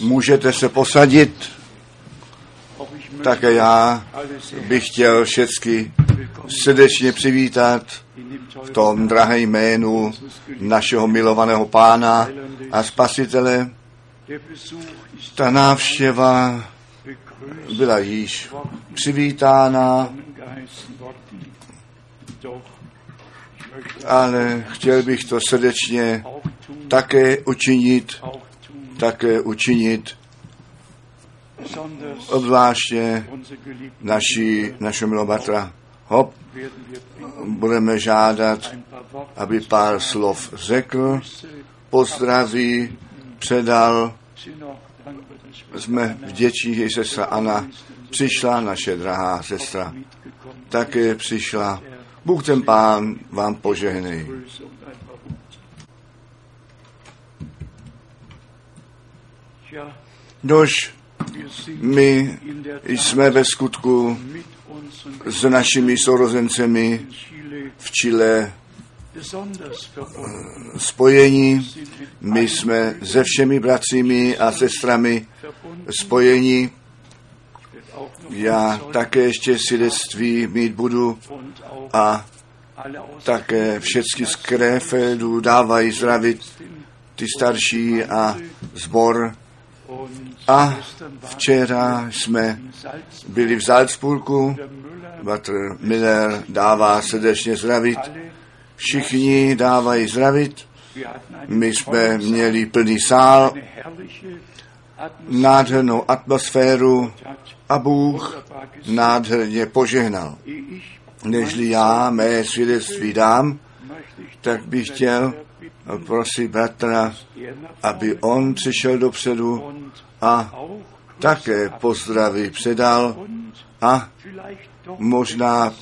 Můžete se posadit. Také já bych chtěl všechny srdečně přivítat v tom drahé jménu našeho milovaného pána a spasitele. Ta návštěva byla již přivítána, ale chtěl bych to srdečně také učinit, také učinit obzvláště naši, našeho milobatra Hop. Budeme žádat, aby pár slov řekl, pozdraví, předal. Jsme vděční, že sestra Anna přišla, naše drahá sestra také přišla. Bůh ten pán vám požehnej. Sind my jsme ve skutku s našimi sourozencemi v Chile verbunden spojení. My jsme se všemi bratřími a sestrami spojení. Já také ještě svědectví mít budu a také všechny z Krefeldu dávají zdravit ty starší a zbor. A včera jsme byli v Salzburgu. Bratr Miller dává srdečně zdravit. Všichni dávají zdravit. My jsme měli plný sál, nádhernou atmosféru a Bůh nádherně požehnal. Nežli já mé svědectví dám, tak bych chtěl prosit bratra, aby on přišel dopředu a také pozdraví předal a možná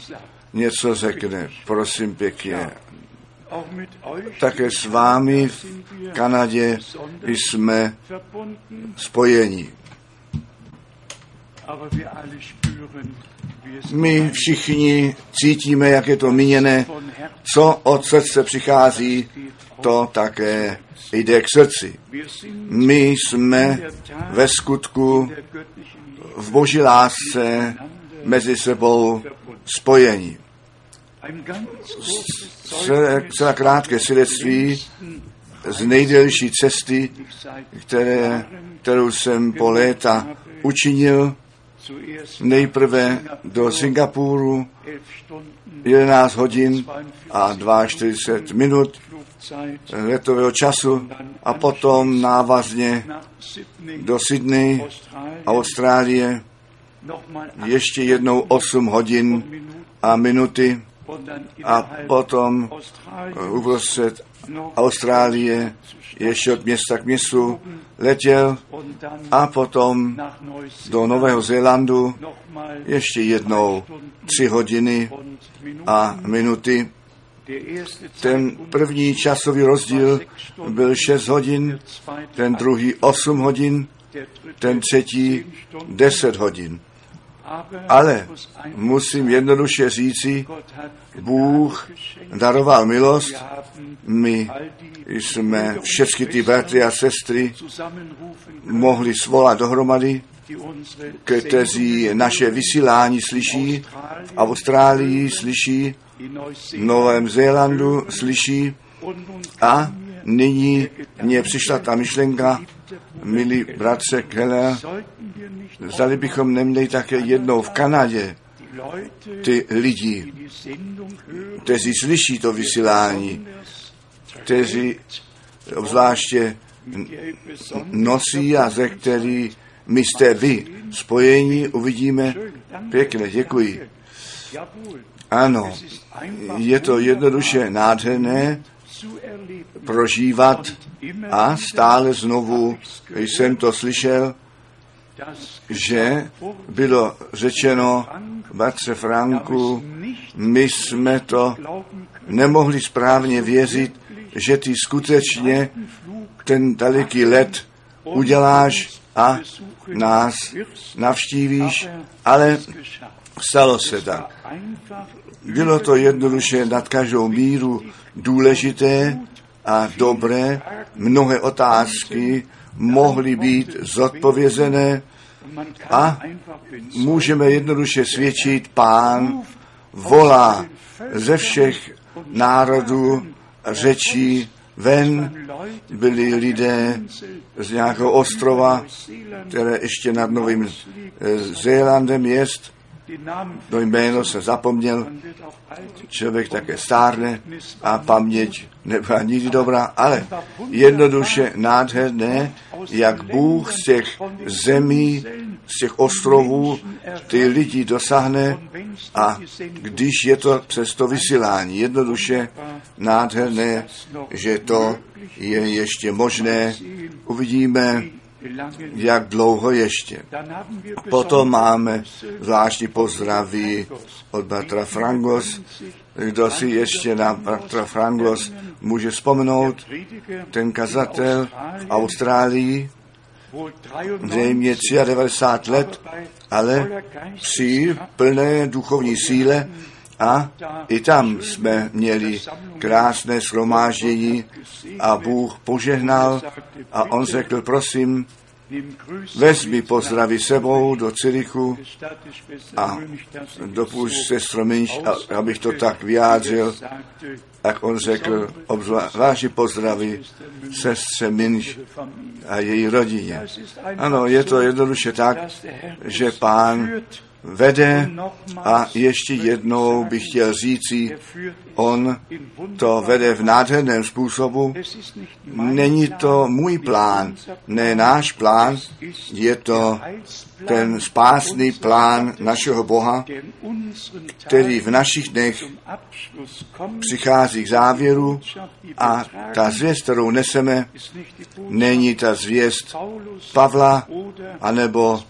něco řekne. Prosím pěkně. Také s vámi v Kanadě jsme spojeni. My všichni cítíme, jak je to míněné, co od srdce přichází, to také jde k srdci. My jsme ve skutku v boží lásce mezi sebou Zeugnis celá krátké svědectví z nejdelší cesty, které, kterou jsem po léta učinil, nejprve do Singapuru 11 Stunden 11 hodin a 42 minut letového času a potom návazně do Sydney, Austrálie, ještě jednou 8 hodin a minuty a potom uprostřed Austrálie ještě od města k městu letěl a potom do Nového Zélandu ještě jednou tři hodiny a minuty. Ten první časový rozdíl byl 6 hodin, ten druhý 8 hodin, ten třetí 10 Stunden. 10 hodin. Ale musím jednoduše říci, Bůh daroval milost, my jsme všechny ty bratry a sestry mohli svolat dohromady, kteří naše vysílání slyší, v Austrálii slyší, v Novém Zélandu slyší. A nyní mně přišla ta myšlenka, milí bratře Keller, zdali bychom neměli také jednou v Kanadě ty lidi, kteří slyší to vysílání, kteří obzvláště nosí a ze který my jste vy spojení, uvidíme. Pěkně, děkuji. Ano, je to jednoduše nádherné. Prožívat a stále znovu jsem to slyšel, že bylo řečeno, bratře Franku, my jsme to nemohli správně věřit, že ty skutečně ten daleký let uděláš a nás navštívíš, ale stalo se tak. Bylo to jednoduše nad každou míru důležité a dobré. Mnohé otázky mohly být zodpovězené a můžeme jednoduše svědčit, pán volá ze všech národů, řečí ven, byli lidé z nějakého ostrova, které ještě nad Novým eh, Zélandem jest, to jméno se zapomněl, člověk také stárne a paměť nebyla nikdy dobrá, ale jednoduše nádherné, jak Bůh z těch zemí, z těch ostrovů ty lidi dosáhne a když je to přes to vysílání, jednoduše nádherné, že to je ještě možné, uvidíme, jak dlouho ještě. Potom máme zvláštní pozdraví od bratra Frangos. Kdo si ještě na bratra Frangos může vzpomenout, ten kazatel v Austrálii, zřejmě 93 let, ale při plné duchovní síle a i tam jsme měli krásné shromáždění a Bůh požehnal a on řekl, prosím, vezmi pozdravy sebou do Cirichu a dopušť se Strominč, abych to tak vyjádřil, jak on řekl, obzvláště pozdravy sestře Minš a její rodině. Ano, je to jednoduše tak, že pán vede a ještě jednou bych chtěl říci, on to vede v nádherném způsobu. Není to můj plán, ne náš plán, je to ten spásný plán našeho Boha, který v našich dnech přichází k závěru a ta zvěst, kterou neseme, není ta zvěst Pavla anebo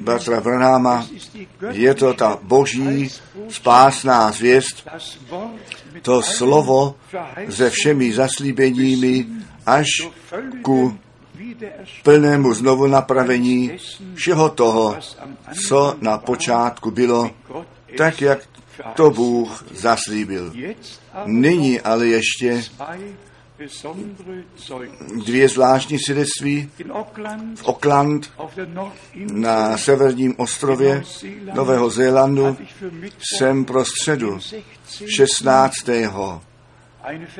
bratra Brnáma, je to ta boží spásná zvěst, to slovo se všemi zaslíbeními až ku plnému znovu napravení všeho toho, co na počátku bylo, tak jak to Bůh zaslíbil. Nyní ale ještě dvě zvláštní svědectví v Auckland na severním ostrově Nového Zélandu jsem pro středu 16.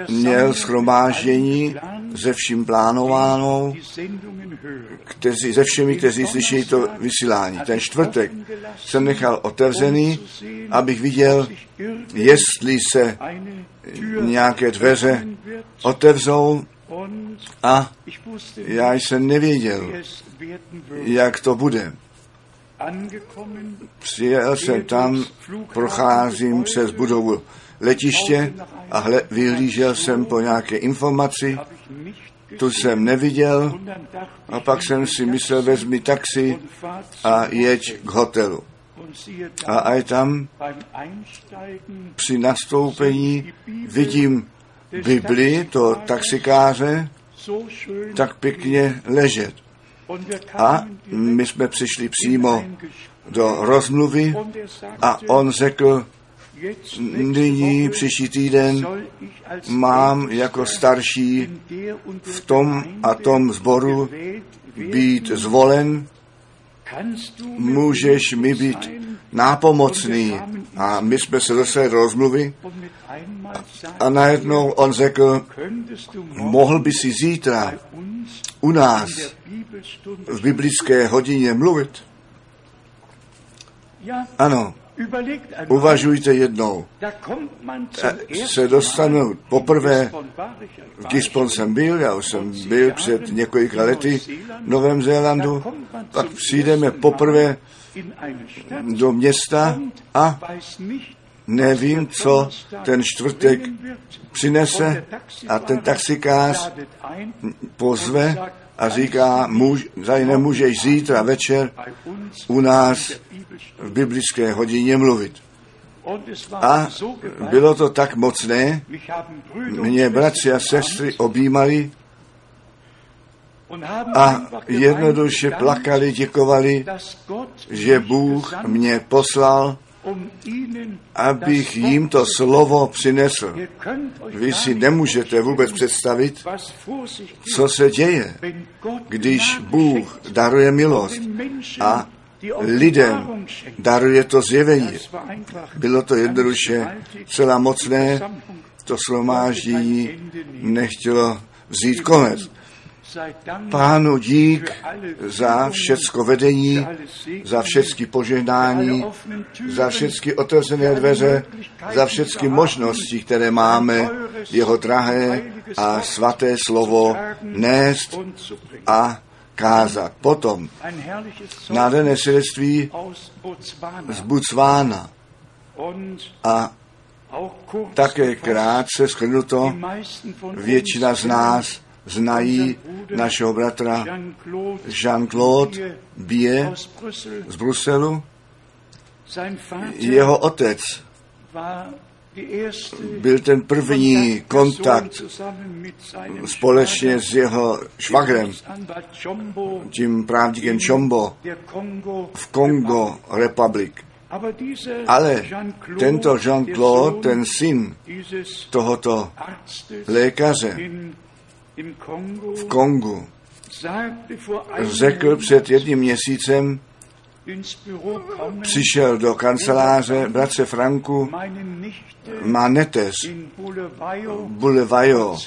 měl schromáždění ze vším plánovánou, kteří, ze všemi, kteří slyší to vysílání. Ten čtvrtek jsem nechal otevřený, abych viděl, jestli se nějaké dveře otevřou a já jsem nevěděl, jak to bude. Přijel jsem tam, procházím přes budovu letiště a hle, vyhlížel jsem po nějaké informaci, tu jsem neviděl a pak jsem si myslel, vezmi taxi a jeď k hotelu. A aj tam při nastoupení vidím Bibli, to taxikáře, tak pěkně ležet. A my jsme přišli přímo do rozmluvy a on řekl, nyní příští týden mám jako starší v tom a tom sboru být zvolen, můžeš mi být nápomocný. A my jsme se do rozmluvy a najednou on řekl, mohl by si zítra u nás v biblické hodině mluvit? Ano, Uvažujte jednou. Se dostanu. Poprvé, v Gisbon jsem byl, já už jsem byl před několika lety v Novém Zélandu, pak přijdeme poprvé do města a nevím, co ten čtvrtek přinese a ten taxikář pozve a říká, muž, tady nemůžeš zítra večer u nás v biblické hodině mluvit. A bylo to tak mocné, mě bratři a sestry objímali a jednoduše plakali, děkovali, že Bůh mě poslal abych jim to slovo přinesl. Vy si nemůžete vůbec představit, co se děje, když Bůh daruje milost a lidem daruje to zjevení. Bylo to jednoduše celá mocné, to slomáždění nechtělo vzít konec. Pánu dík za všecko vedení, za všechny požehnání, za všechny otevřené dveře, za všechny možnosti, které máme jeho drahé a svaté slovo nést a kázat. Potom nádherné svědectví z Botswana a také krátce schrnuto, většina z nás znají našeho bratra Jean-Claude Bie z Bruselu. Jeho otec byl ten první kontakt společně s jeho švagrem, tím právníkem Chombo v Kongo Republic. Ale tento Jean-Claude, ten syn tohoto lékaře v Kongu, řekl před jedním měsícem, přišel do kanceláře bratře Franku, má netes, Bulevajo,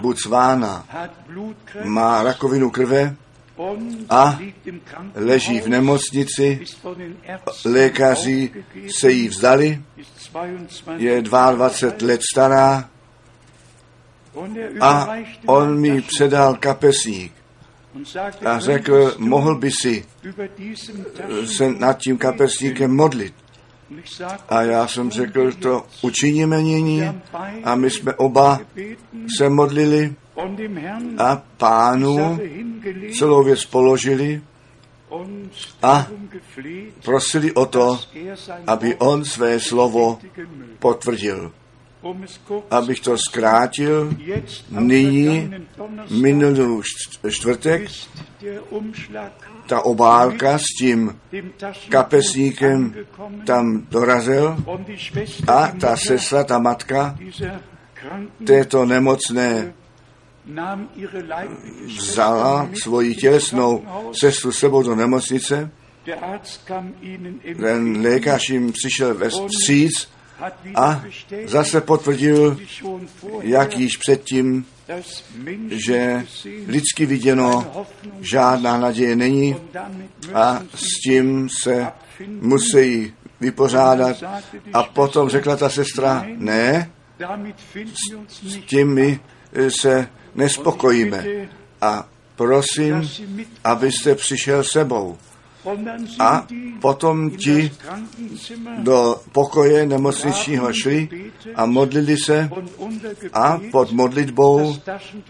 Botswana, má rakovinu krve a leží v nemocnici, lékaři se jí vzdali, je 22 let stará a on mi předal kapesník a řekl, mohl by si se nad tím kapesníkem modlit. A já jsem řekl, to učiníme nyní a my jsme oba se modlili a pánu celou věc položili a prosili o to, aby on své slovo potvrdil. Abych to zkrátil, nyní minulý čtvrtek ta obálka s tím kapesníkem tam dorazil a ta sestra, ta matka této nemocné vzala svoji tělesnou sestru sebou do nemocnice. Ten lékař jim přišel ve vstříc a zase potvrdil, jak již předtím, že lidsky viděno žádná naděje není a s tím se musí vypořádat. A potom řekla ta sestra, ne, s tím my se nespokojíme. A prosím, abyste přišel sebou. A potom ti do pokoje nemocničního šli a modlili se a pod modlitbou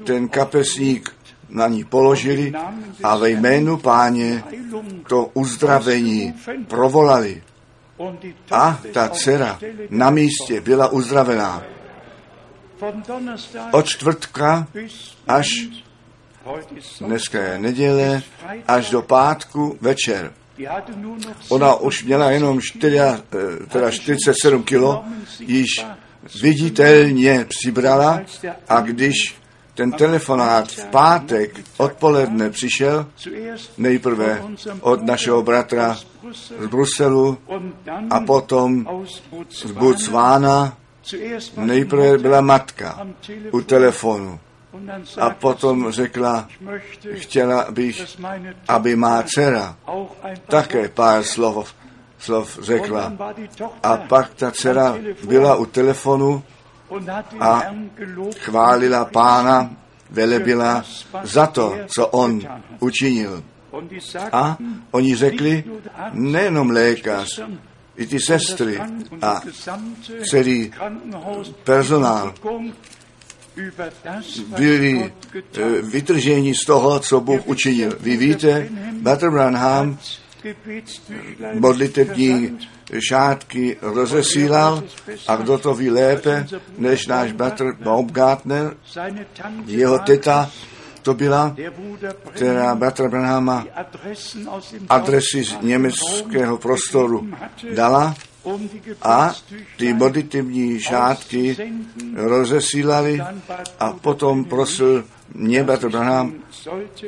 ten kapesník na ní položili a ve jménu páně to uzdravení provolali. A ta dcera na místě byla uzdravená. Od čtvrtka až dneska je neděle, až do pátku večer. Ona už měla jenom 4, eh, teda 47 kilo, již viditelně přibrala a když ten telefonát v pátek odpoledne přišel, nejprve od našeho bratra z Bruselu a potom z Botswana, nejprve byla matka u telefonu a potom řekla, chtěla bych, aby má dcera. Také pár slov, slov řekla. A pak ta dcera byla u telefonu a chválila pána, velebila za to, co on učinil. A oni řekli, nejenom lékař, i ty sestry a celý personál byli eh, vytrženi z toho, co Bůh učinil. Vy víte, Bratr Branham modlitební šátky rozesílal a kdo to ví lépe, než náš bratr Baumgartner, jeho teta, to byla, která bratra Branhama adresy z německého prostoru dala a ty modlitevní šátky rozesílali a potom prosil mě, bratr Branham,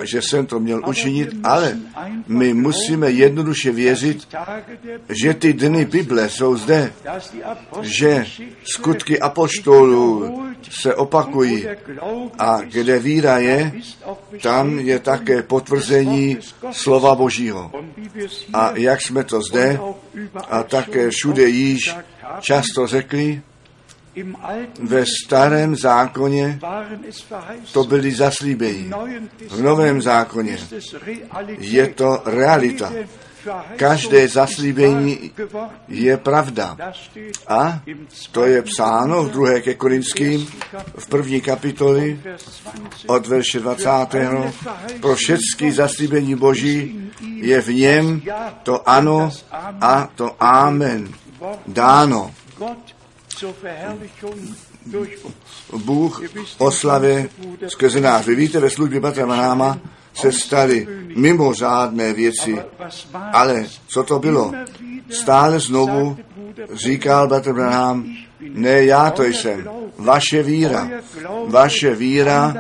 že jsem to měl učinit, ale my musíme jednoduše věřit, že ty dny Bible jsou zde, že skutky apoštolů se opakují a kde víra je, tam je také potvrzení slova Božího. A jak jsme to zde a také všude již často řekli, ve starém zákoně to byly zaslíbení. V novém zákoně je to realita. Každé zaslíbení je pravda. A to je psáno v druhé ke Korinským v první kapitoli od verše 20. Pro všechny zaslíbení Boží je v něm to ano a to amen dáno. Bůh oslavě skrze nás. Vy víte, ve službě Batra Manáma se staly mimořádné věci, ale co to bylo? Stále znovu říkal Bratr Branham, ne já to jsem, vaše víra, vaše víra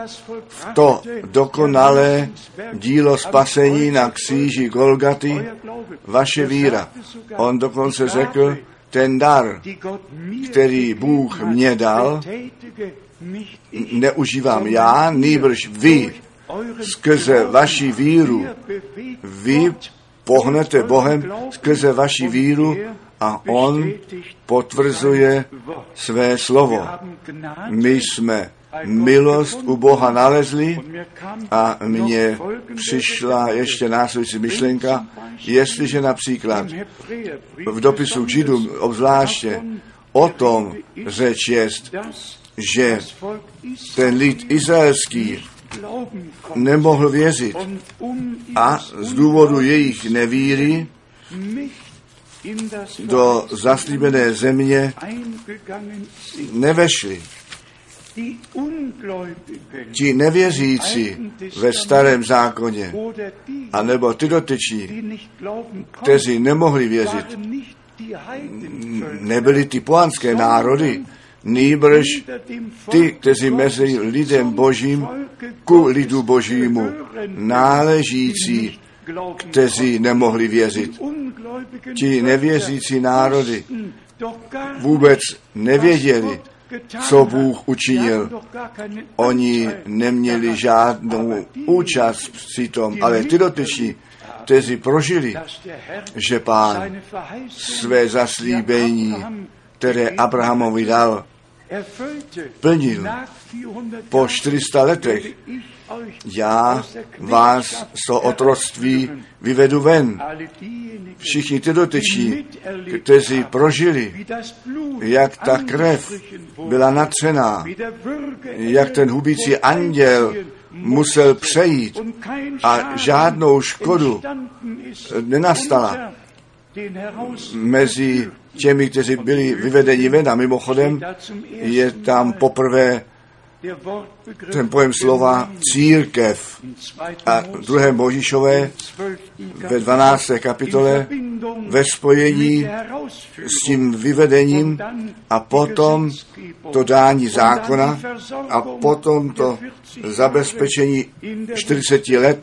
v to dokonalé dílo spasení na kříži Golgaty, vaše víra. On dokonce řekl, ten dar, který Bůh mě dal, neužívám já, nýbrž vy, skrze vaši víru, vy pohnete Bohem skrze vaši víru a On potvrzuje své slovo. My jsme milost u Boha nalezli a mně přišla ještě následující myšlenka, jestliže například v dopisu k Židům obzvláště o tom řeč jest, že ten lid izraelský nemohl věřit a z důvodu jejich nevíry do zaslíbené země nevešli. Ti nevěřící ve starém zákoně, anebo ty dotyční, kteří nemohli věřit, nebyli ty pohanské národy, nýbrž ty, kteří mezi lidem božím ku lidu božímu náležící, kteří nemohli věřit. Ti nevěřící národy vůbec nevěděli, co Bůh učinil. Oni neměli žádnou účast při tom, ale ty dotyční, kteří prožili, že pán své zaslíbení, které Abrahamovi dal, plnil po 400 letech. Já vás z toho otroství vyvedu ven. Všichni ty dotyční, kteří prožili, jak ta krev byla natřená, jak ten hubící anděl musel přejít a žádnou škodu nenastala mezi těmi, kteří byli vyvedeni ven a mimochodem je tam poprvé ten pojem slova církev. A druhé Božišové ve 12. kapitole ve spojení s tím vyvedením a potom to dání zákona a potom to zabezpečení 40 let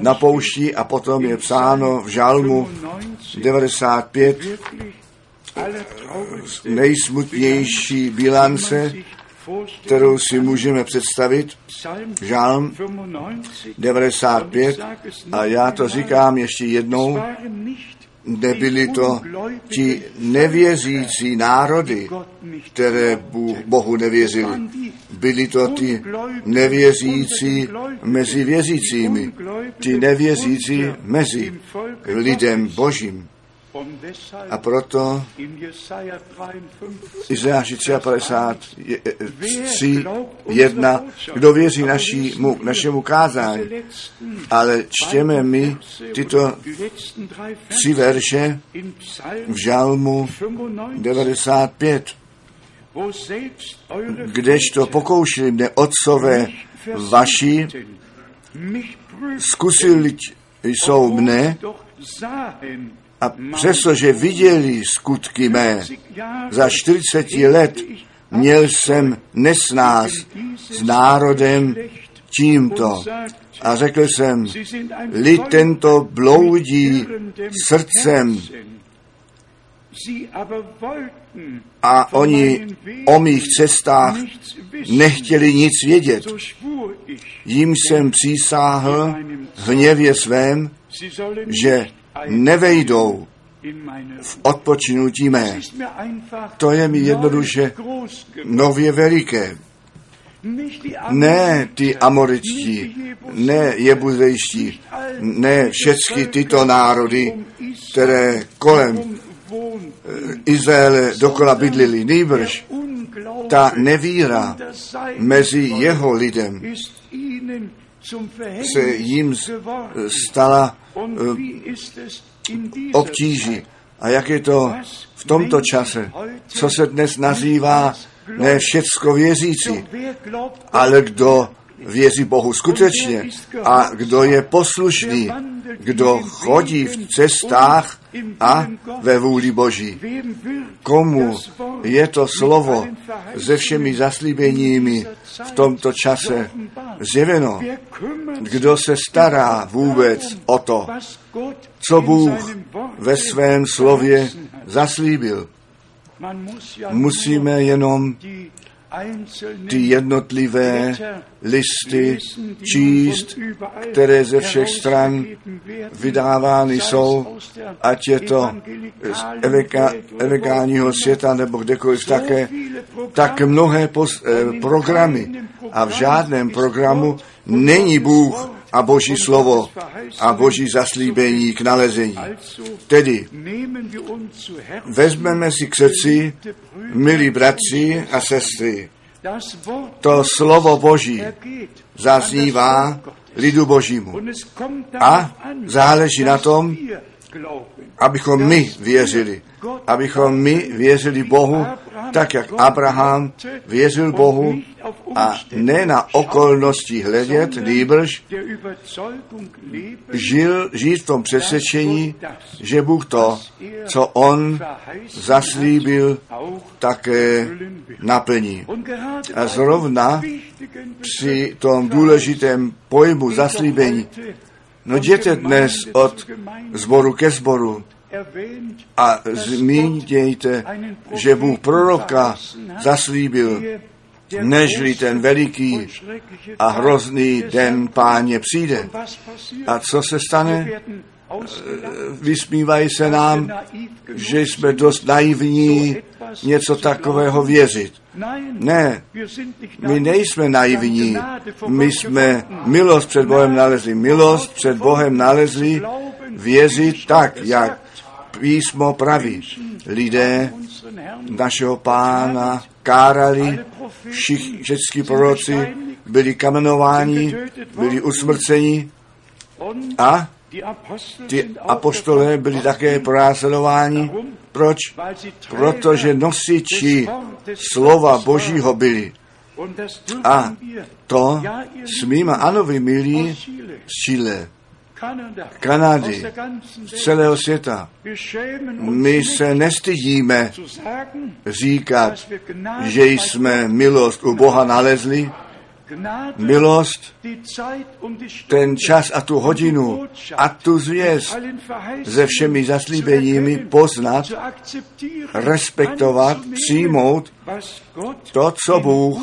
na poušti a potom je psáno v žalmu 95 nejsmutnější bilance, kterou si můžeme představit, žálm 95, a já to říkám ještě jednou, nebyli to ti nevěřící národy, které Bohu nevěřili. Byli to ty nevěřící mezi věřícími, ti nevěřící mezi lidem Božím. A proto Izeáši 53, 1, kdo věří našímu, našemu kázání, ale čtěme my tyto tři verše v žalmu 95, kdežto pokoušeli mne otcové vaši, zkusili jsou mne, A přestože viděli skutky mé, za 40 let měl jsem nesnáz s národem tímto. A řekl jsem, lid tento bloudí srdcem. A oni o mých cestách nechtěli nic vědět. Jím jsem přísáhl v hněvě svém, že nevejdou v odpočinutí mé. To je mi jednoduše nově veliké. Ne ty amoričtí, ne jebuzejští, ne všechny tyto národy, které kolem Izraele dokola bydlili. Nýbrž ta nevíra mezi jeho lidem se jim stala obtíží. A jak je to v tomto čase, co se dnes nazývá ne všecko věřící, ale kdo věří Bohu skutečně a kdo je poslušný, kdo chodí v cestách a ve vůli Boží. Komu je to slovo se všemi zaslíbeními v tomto čase zjeveno? Kdo se stará vůbec o to, co Bůh ve svém slově zaslíbil? Musíme jenom ty jednotlivé listy číst, které ze všech stran vydávány jsou, ať je to z elegálního světa nebo kdekoliv také, tak mnohé pos, eh, programy. A v žádném programu není Bůh a Boží slovo a Boží zaslíbení k nalezení. Tedy vezmeme si k srdci, milí bratři a sestry, to slovo Boží zaznívá lidu Božímu. A záleží na tom, abychom my věřili. Abychom my věřili Bohu, tak jak Abraham věřil Bohu a ne na okolnosti hledět, nýbrž žil, žít v tom přesvědčení, že Bůh to, co on zaslíbil, také naplní. A zrovna při tom důležitém pojmu zaslíbení, no jděte dnes od zboru ke zboru a zmínějte, že Bůh proroka zaslíbil, nežli ten veliký a hrozný den páně přijde. A co se stane? Vysmívají se nám, že jsme dost naivní něco takového věřit. Ne, my nejsme naivní. My jsme milost před Bohem nalezli. Milost před Bohem nalezli věřit tak, jak písmo praví. Lidé našeho pána kárali, všich, všechny proroci byli kamenováni, byli usmrceni a ty apostolé byli také pronásledováni. Proč? Protože nosiči slova Božího byli. A to smíme, ano, vy milí, z Chile. Kanady, z celého světa. My se nestydíme říkat, že jsme milost u Boha nalezli, milost, ten čas a tu hodinu a tu zvěst se všemi zaslíbeními poznat, respektovat, přijmout to, co Bůh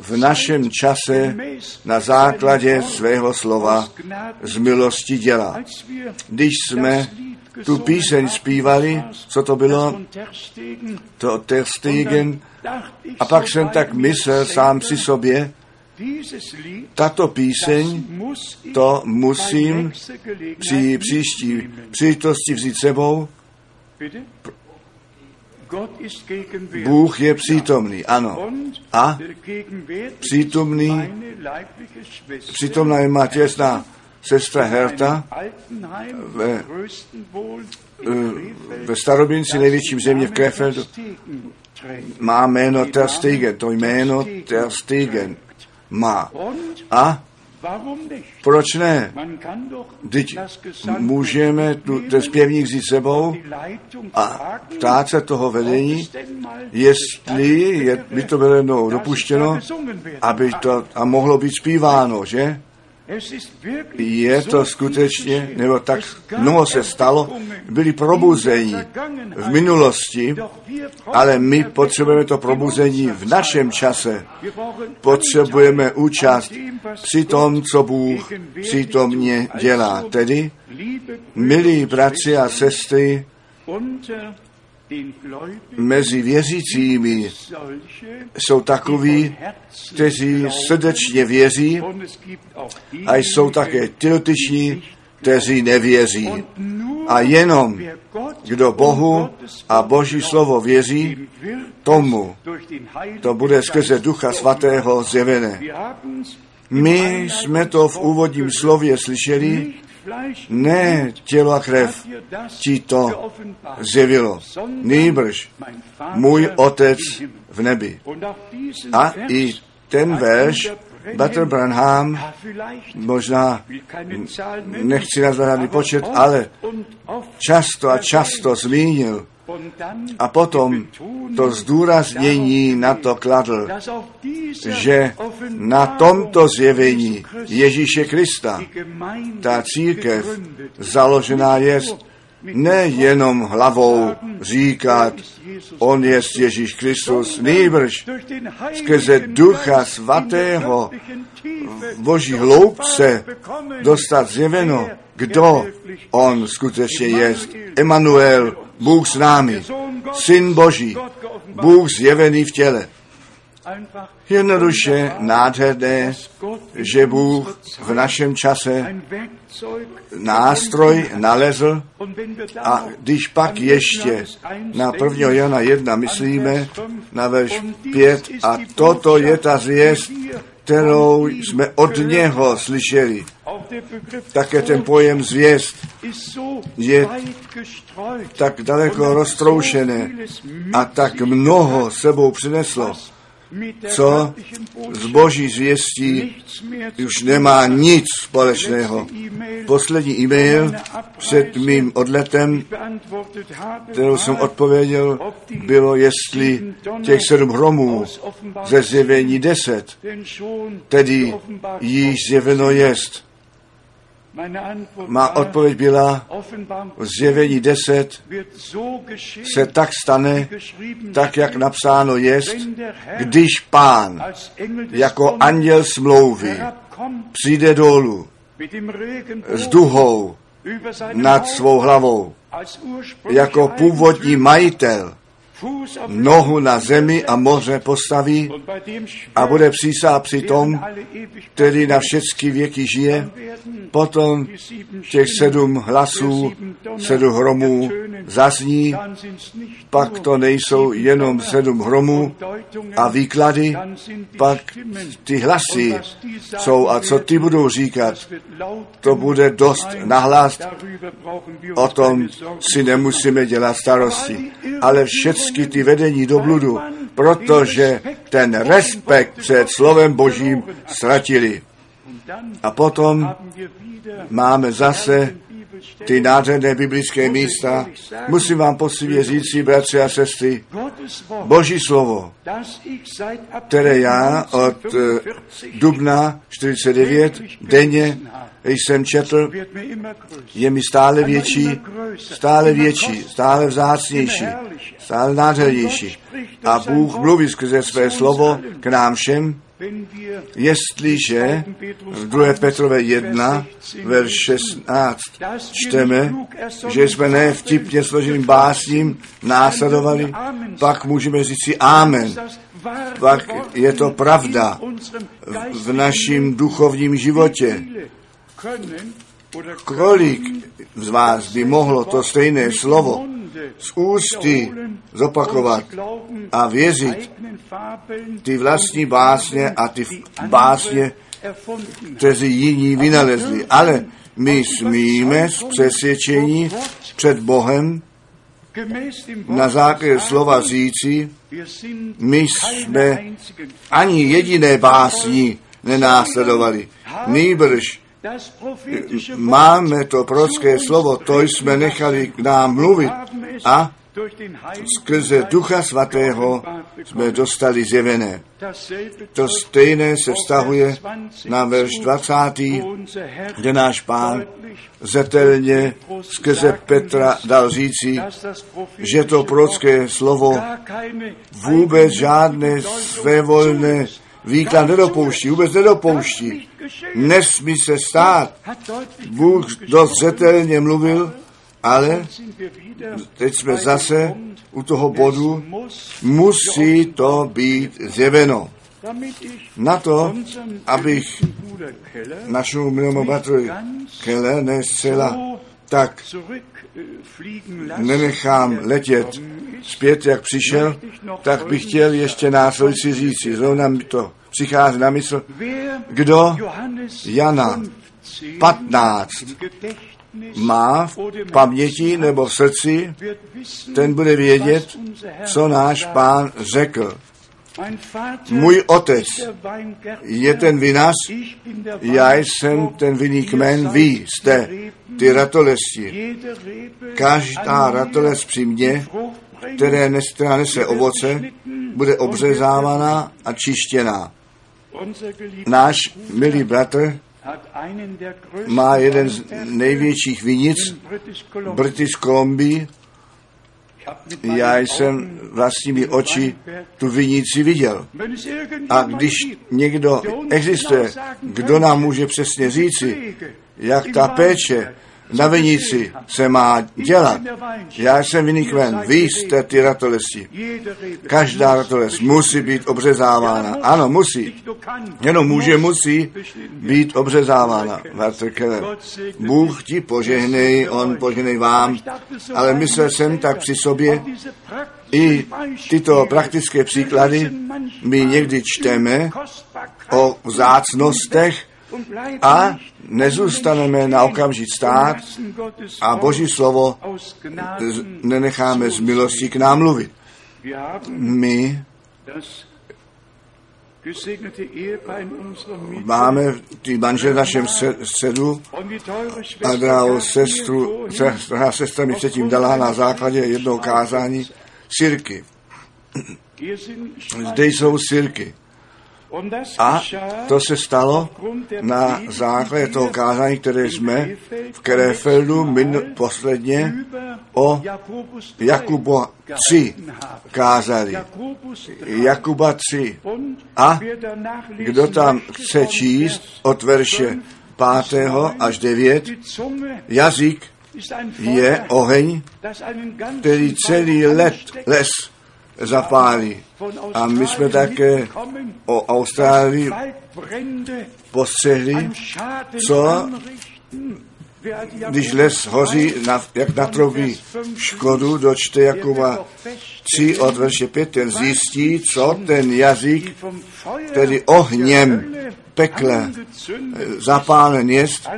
v našem čase na základě svého slova z milosti dělá. Když jsme tu píseň zpívali, co to bylo? To Terstegen. A pak jsem tak myslel sám si sobě, tato píseň, to musím při příští příležitosti vzít sebou. Bůh je přítomný, ano. A přítomný, přítomná je má těsná sestra Herta ve, ve starobinci největším země v Krefeldu má jméno Ter Stegen, to jméno Ter Stegen má. A Proč ne? Teď můžeme tu, ten zpěvník vzít sebou a ptát se toho vedení, jestli je, by to bylo jednou dopuštěno, aby to a mohlo být zpíváno, že? Je to skutečně, nebo tak mnoho se stalo, byli probuzení v minulosti, ale my potřebujeme to probuzení v našem čase. Potřebujeme účast při tom, co Bůh přítomně dělá. Tedy, milí bratři a sestry, mezi věřícími jsou takoví, kteří srdečně věří a jsou také ty dotyční, kteří nevěří. A jenom kdo Bohu a Boží slovo věří, tomu to bude skrze Ducha Svatého zjevené. My jsme to v úvodním slově slyšeli, ne tělo a krev ti to zjevilo, nýbrž můj otec v nebi. A i ten verš Bater Branham, možná nechci nazvat počet, ale často a často zmínil, a potom to zdůraznění na to kladl, že na tomto zjevení Ježíše Krista ta církev založená je nejenom hlavou říkat, on je Ježíš Kristus, nejbrž skrze Ducha Svatého boží hloubce dostat zjeveno, kdo on skutečně je. Emanuel, Bůh s námi, Syn Boží, Bůh zjevený v těle. Jednoduše nádherné, že Bůh v našem čase nástroj nalezl a když pak ještě na 1. Jana 1 myslíme, na verš 5, a toto je ta zvěst, kterou jsme od něho slyšeli. Také ten pojem zvěst je tak daleko roztroušené a tak mnoho sebou přineslo, co z boží zvěstí už nemá nic společného. Poslední e-mail před mým odletem, kterou jsem odpověděl, bylo, jestli těch sedm hromů ze zjevení deset, tedy již zjeveno jest. Má odpověď byla, zjevení 10 se tak stane, tak jak napsáno jest, když pán jako anděl smlouvy přijde dolů s duhou nad svou hlavou, jako původní majitel nohu na zemi a moře postaví a bude přísá při tom, který na všechny věky žije, potom těch sedm hlasů, sedm hromů zazní, pak to nejsou jenom sedm hromů a výklady, pak ty hlasy jsou. A co ty budou říkat, to bude dost nahlas, o tom si nemusíme dělat starosti, ale všechny ty vedení do bludu, protože ten respekt před slovem Božím ztratili. A potom máme zase ty nádherné biblické místa. Musím vám poctivě říct, bratři a sestry, Boží slovo, které já od uh, dubna 49 denně jsem četl, je mi stále větší, stále větší, stále vzácnější, stále nádhernější. A Bůh mluví skrze své slovo k nám všem, Jestliže v 2. Petrové 1, verš 16 čteme, že jsme ne vtipně složeným básním následovali, pak můžeme říct si Amen. Pak je to pravda v našem duchovním životě. Kolik z vás by mohlo to stejné slovo z ústy zopakovat a věřit ty vlastní básně a ty básně, kteří jiní vynalezli. Ale my smíme z přesvědčení před Bohem na základě slova říci, my jsme ani jediné básní nenásledovali. Nýbrž máme to prorocké slovo, to jsme nechali k nám mluvit a skrze Ducha Svatého jsme dostali zjevené. To stejné se vztahuje na verš 20., kde náš pán zetelně skrze Petra dal říci, že to prorocké slovo vůbec žádné svévolné výklad nedopouští, vůbec nedopouští. Nesmí se stát. Bůh dost zetelně mluvil, ale teď jsme zase u toho bodu, musí to být zjeveno. Na to, abych našemu milému bratru Kelle ne zcela tak nenechám letět zpět, jak přišel, tak bych chtěl ještě následující říci. Zrovna mi to přichází na mysl, kdo Jana 15 má v paměti nebo v srdci, ten bude vědět, co náš pán řekl. Můj otec je ten vinař, já jsem ten vinný kmen, vy jste ty ratolesti. Každá ratolest při mně, které nese ovoce, bude obřezávaná a čištěná. Náš milý bratr má jeden z největších vinic British Columbia. Já jsem vlastními oči tu vinici viděl. A když někdo existuje, kdo nám může přesně říci, jak ta péče na vinici se má dělat. Já jsem vinný kven, vy jste ty ratolesti. Každá ratolest musí být obřezávána. Ano, musí. Jenom může, musí být obřezávána. Bůh ti požehnej, on požehnej vám, ale myslel jsem tak při sobě, i tyto praktické příklady my někdy čteme o vzácnostech a nezůstaneme na okamžik stát a Boží slovo nenecháme z milosti k nám mluvit. My máme ty manžel v našem středu a drahou sestru, drahá sestra mi předtím dala na základě jednoho kázání sirky. Zde jsou sirky. A to se stalo na základě toho kázání, které jsme v Kerefeldu min, posledně o Jakubo 3 kázali. Jakuba 3. A kdo tam chce číst od verše 5. až 9, jazyk je oheň, který celý let, les zapálí. A my jsme také o Austrálii postřehli, co když les hoří, na, jak natrobí škodu, dočte Jakuba 3 od verše 5, ten zjistí, co ten jazyk, který ohněm pekle zapálen jest,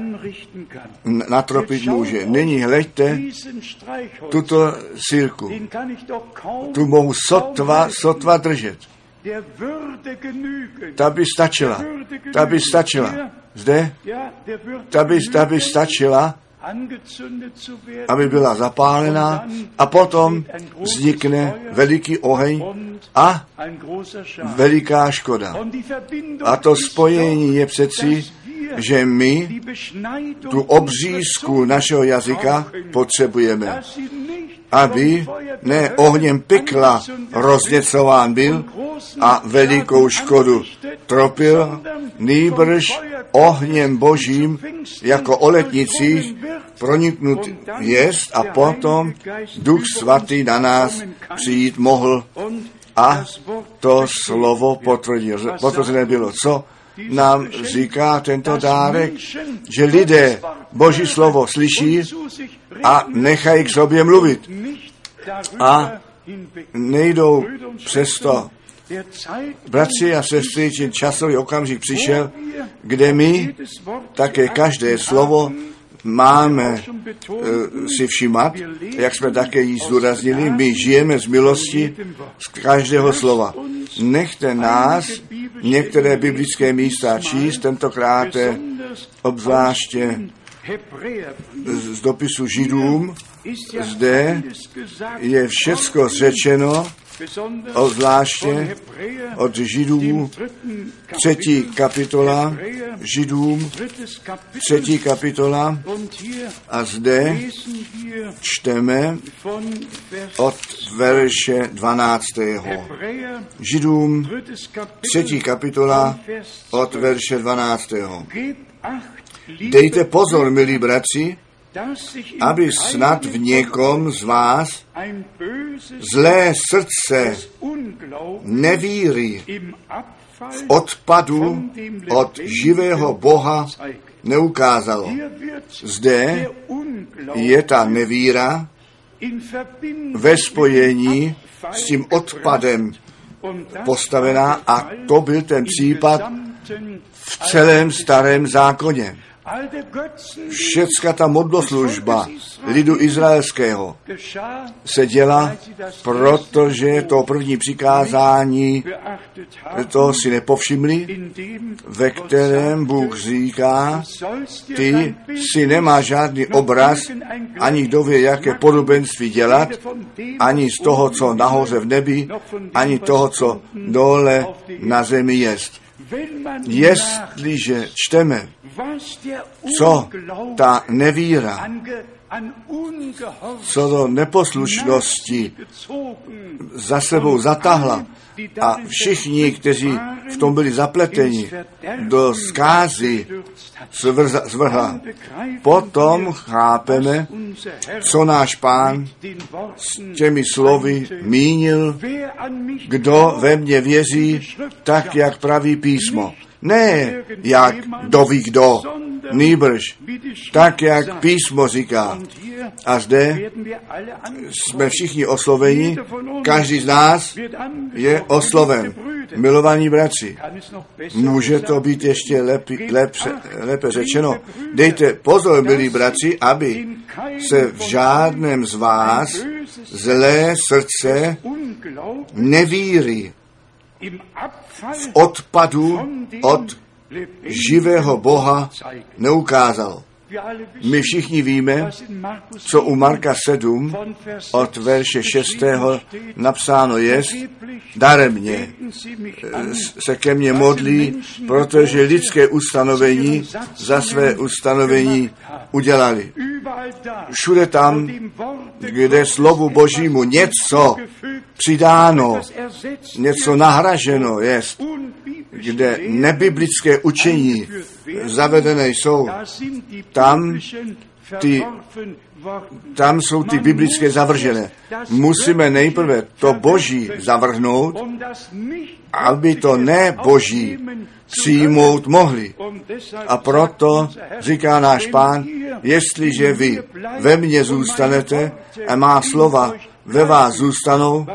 natropit může. Nyní hleďte tuto sírku. Tu mohu sotva, sotva držet. Ta by stačila. Ta by stačila. Zde? Ta by, ta by stačila, aby byla zapálená a potom vznikne veliký oheň a veliká škoda. A to spojení je přeci, že my tu obřízku našeho jazyka potřebujeme, aby ne ohněm pekla rozněcován byl a velikou škodu tropil, nýbrž ohněm božím jako o letnicích proniknut jest a potom Duch Svatý na nás přijít mohl a to slovo potvrdil. Potvrzené bylo. Co nám říká tento dárek? Že lidé Boží slovo slyší a nechají k sobě mluvit. A nejdou přesto Bratři a sestry, časový okamžik přišel, kde my také každé slovo máme uh, si všimat, jak jsme také jí zdůraznili, my žijeme z milosti z každého slova. Nechte nás některé biblické místa číst, tentokrát obzvláště z dopisu Židům, zde je všecko řečeno, obzvláště od Židů, třetí kapitola, Židům, třetí kapitola, a zde čteme od verše 12. Židům, třetí kapitola, od verše 12. Dejte pozor, milí bratři, aby snad v někom z vás zlé srdce nevíry v odpadu od živého Boha neukázalo. Zde je ta nevíra ve spojení s tím odpadem postavená a to byl ten případ v celém starém zákoně. Všecka ta modloslužba lidu izraelského se děla, protože to první přikázání to si nepovšimli, ve kterém Bůh říká, ty si nemá žádný obraz, ani kdo ví, jaké podobenství dělat, ani z toho, co nahoře v nebi, ani toho, co dole na zemi jest. Jestliže čteme, co ta nevíra, co do neposlušnosti za sebou zatahla a všichni, kteří v tom byli zapleteni do zkázy zvrhla, potom chápeme, co náš pán s těmi slovy mínil, kdo ve mně věří, tak, jak praví písmo. Ne jak doví kdo, nýbrž tak, jak písmo říká. A zde jsme všichni osloveni, každý z nás je osloven. Milovaní bratři, může to být ještě lépe, lépe, lépe řečeno. Dejte pozor, milí bratři, aby se v žádném z vás zlé srdce nevíry v odpadu od živého Boha neukázal. My všichni víme, co u Marka 7 od verše 6. napsáno je, daremně se ke mně modlí, protože lidské ustanovení za své ustanovení udělali. Všude tam, kde slovu Božímu něco přidáno, něco nahraženo je, kde nebiblické učení zavedené jsou, tam ty tam jsou ty biblické zavržené. Musíme nejprve to boží zavrhnout, aby to ne boží přijmout mohli. A proto říká náš pán, jestliže vy ve mně zůstanete a má slova ve vás zůstanou,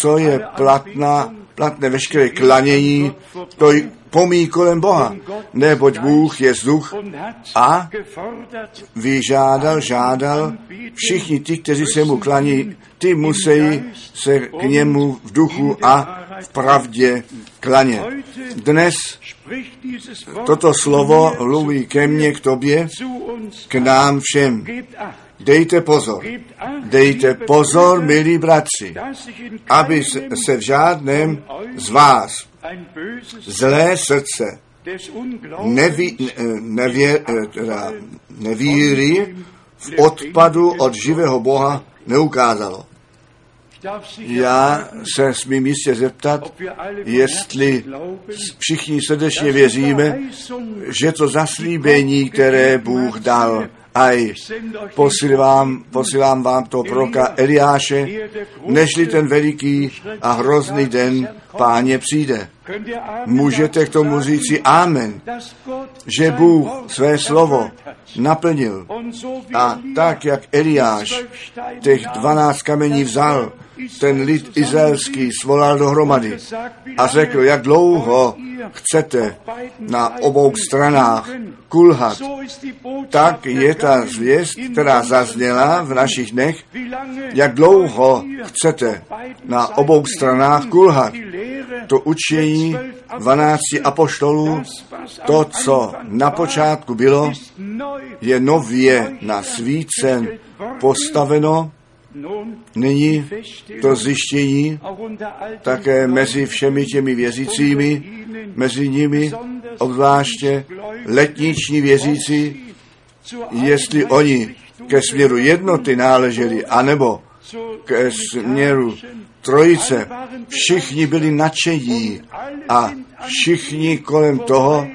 co je platná, platné veškeré klanění, to pomí kolem Boha, neboť Bůh je vzduch a vyžádal, žádal, všichni ti, kteří se mu klaní, ty musí se k němu v duchu a v pravdě klanět. Dnes toto slovo mluví ke mně, k tobě, k nám všem. Dejte pozor, dejte pozor, milí bratři, aby se v žádném z vás zlé srdce neví, nevě, teda nevíry v odpadu od živého Boha neukázalo. Já se smím jistě zeptat, jestli všichni srdečně věříme, že to zaslíbení, které Bůh dal, aj posílám, posílám vám to proroka Eliáše, nežli ten veliký a hrozný den páně přijde. Můžete k tomu říci amen, že Bůh své slovo naplnil. A tak, jak Eliáš těch dvanáct kamení vzal, ten lid izraelský svolal dohromady a řekl, jak dlouho chcete na obou stranách kulhat, tak je ta zvěst, která zazněla v našich dnech, jak dlouho chcete na obou stranách kulhat. to učení 12 apoštolů, to, co na počátku bylo, je nově na svícen postaveno, Nyní to zjištění také mezi všemi těmi věřícími, mezi nimi obzvláště letniční věřící, jestli oni ke směru jednoty náleželi, anebo ke směru trojice, všichni byli nadšení a všichni kolem toho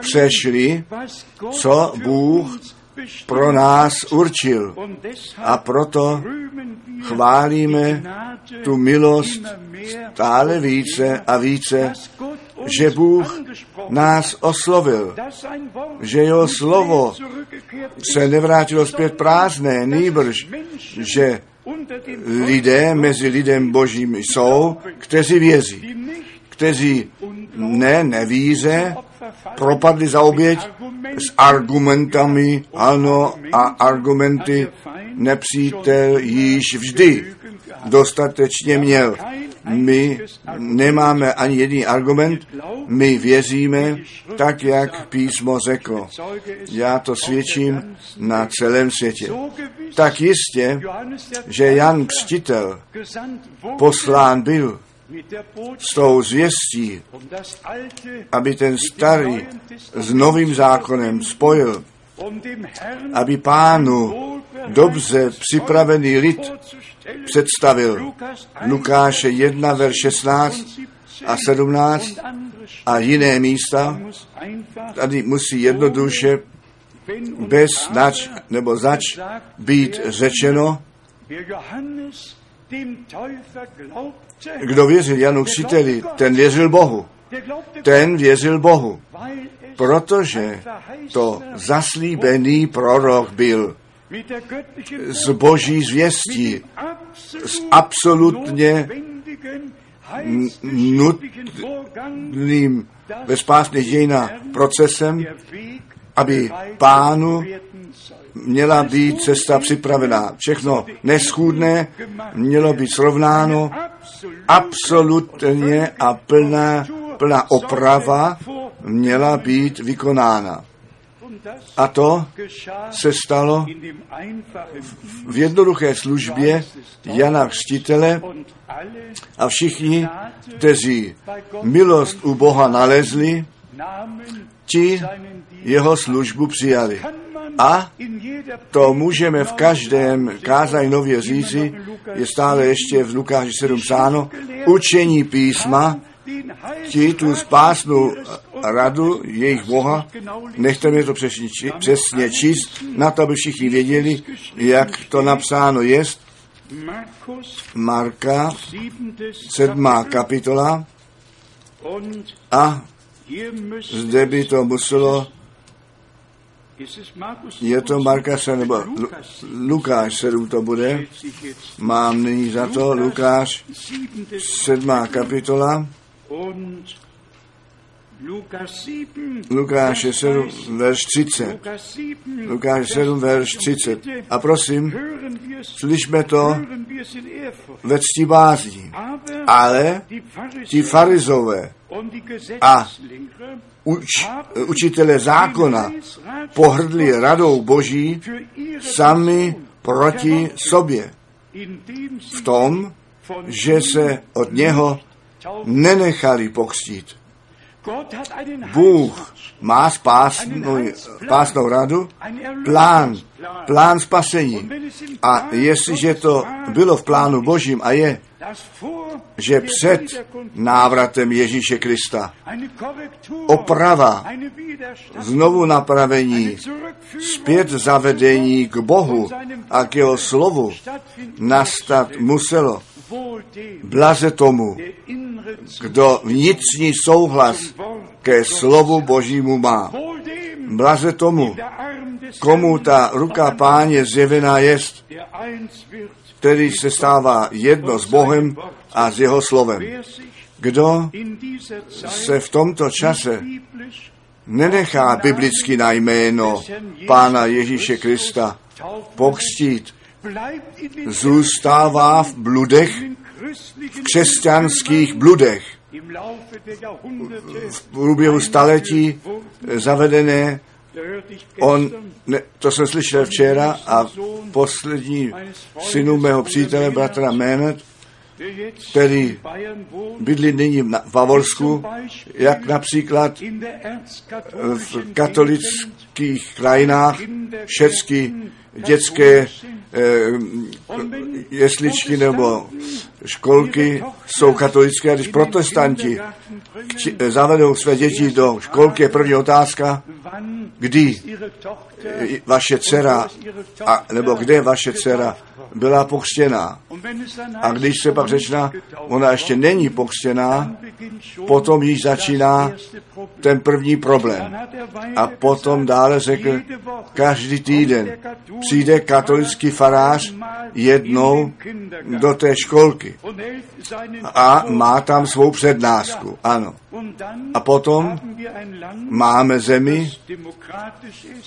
přešli, co Bůh pro nás určil. A proto chválíme tu milost stále více a více, že Bůh nás oslovil, že jeho slovo se nevrátilo zpět prázdné, nýbrž, že lidé mezi lidem božím jsou, kteří věří, kteří ne nevíze, propadli za oběť s argumentami, ano, a argumenty nepřítel již vždy dostatečně měl. My nemáme ani jediný argument, my věříme tak, jak písmo řeklo. Já to svědčím na celém světě. Tak jistě, že Jan Křtitel poslán byl s tou zvěstí, aby ten starý s novým zákonem spojil, aby pánu dobře připravený lid představil. Lukáše 1, verš 16 a 17 a jiné místa. Tady musí jednoduše bez nač nebo zač být řečeno, kdo věřil Janu Křtiteli, ten věřil Bohu. Ten věřil Bohu, protože to zaslíbený prorok byl z boží zvěstí, s absolutně nutným ve spásných dějinách procesem, aby pánu měla být cesta připravená. Všechno neschůdné mělo být srovnáno absolutně a plná, plná oprava měla být vykonána. A to se stalo v jednoduché službě Jana Křtitele a všichni, kteří milost u Boha nalezli, ti jeho službu přijali. A to můžeme v každém kázání nově říci, je stále ještě v Lukáši 7 psáno, učení písma, ti tu spásnou radu jejich Boha, nechte mě to přesně, přesně číst, na to, aby všichni věděli, jak to napsáno jest. Marka, sedmá kapitola, a zde by to muselo je to Marka 7, nebo Lukáš 7 to bude. Mám nyní za to Lukáš 7. kapitola. Lukáš 7, verš 30. Lukáš 7, verš 30. A prosím, slyšme to ve cti bázní. Ale ti farizové a uč, učitele zákona pohrdli radou boží sami proti sobě. V tom, že se od něho nenechali pokřtít. Bůh má spásnou, spásnou radu, plán, plán spasení. A jestliže to bylo v plánu Božím a je, že před návratem Ježíše Krista oprava, znovu napravení, zpět zavedení k Bohu a k jeho slovu nastat muselo. Blaze tomu, kdo vnitřní souhlas ke slovu Božímu má. Blaze tomu, komu ta ruka páně zjevená jest, který se stává jedno s Bohem a s jeho slovem. Kdo se v tomto čase nenechá biblicky na jméno Pána Ježíše Krista pokřtít, zůstává v bludech, v křesťanských bludech. v průběhu staletí zavedené. On, ne, to jsem slyšel včera a poslední synu mého přítele, bratra Ménet, který bydlí nyní v Bavorsku, jak například v katolických krajinách všechny dětské eh, jesličky nebo školky jsou katolické, a když protestanti zavedou své děti do školky, je první otázka, kdy vaše dcera, a, nebo kde vaše dcera byla pokřtěná. A když se pak řečná, ona ještě není pokřtěná, potom již začíná ten první problém. A potom dále řekl, každý týden přijde katolický farář jednou do té školky a má tam svou přednášku. Ano. A potom máme zemi,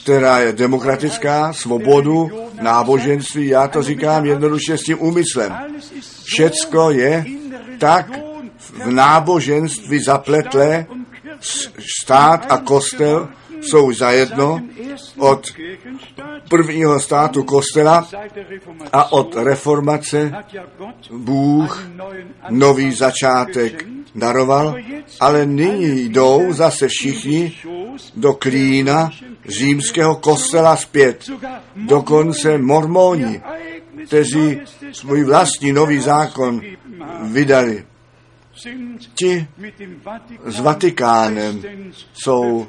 která je demokratická, svobodu, náboženství, já to říkám jednoduše s tím úmyslem. Všecko je tak v náboženství zapletlé, stát a kostel jsou zajedno od prvního státu kostela a od reformace Bůh nový začátek daroval, ale nyní jdou zase všichni do klína římského kostela zpět. Dokonce mormoni, kteří svůj vlastní nový zákon vydali. Ti s Vatikánem jsou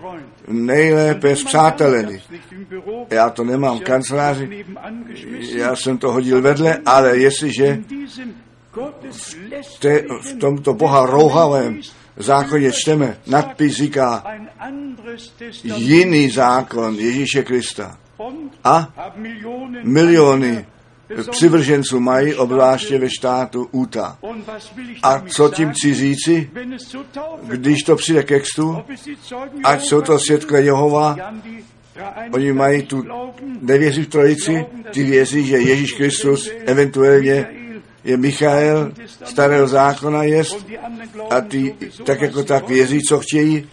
nejlépe zpřáteleni. Já to nemám v kanceláři, já jsem to hodil vedle, ale jestliže v, te, v tomto boha rouhavém zákoně čteme, nadpis říká jiný zákon Ježíše Krista. A miliony přivrženců mají, obzvláště ve štátu Uta. A co tím chci říci? Když to přijde ke kstu, ať jsou to světkové Jehova, oni mají tu, nevěří v trojici, ty věří, že Ježíš Kristus eventuálně je Michael, starého zákona jest, a ty tak jako tak věří, co chtějí,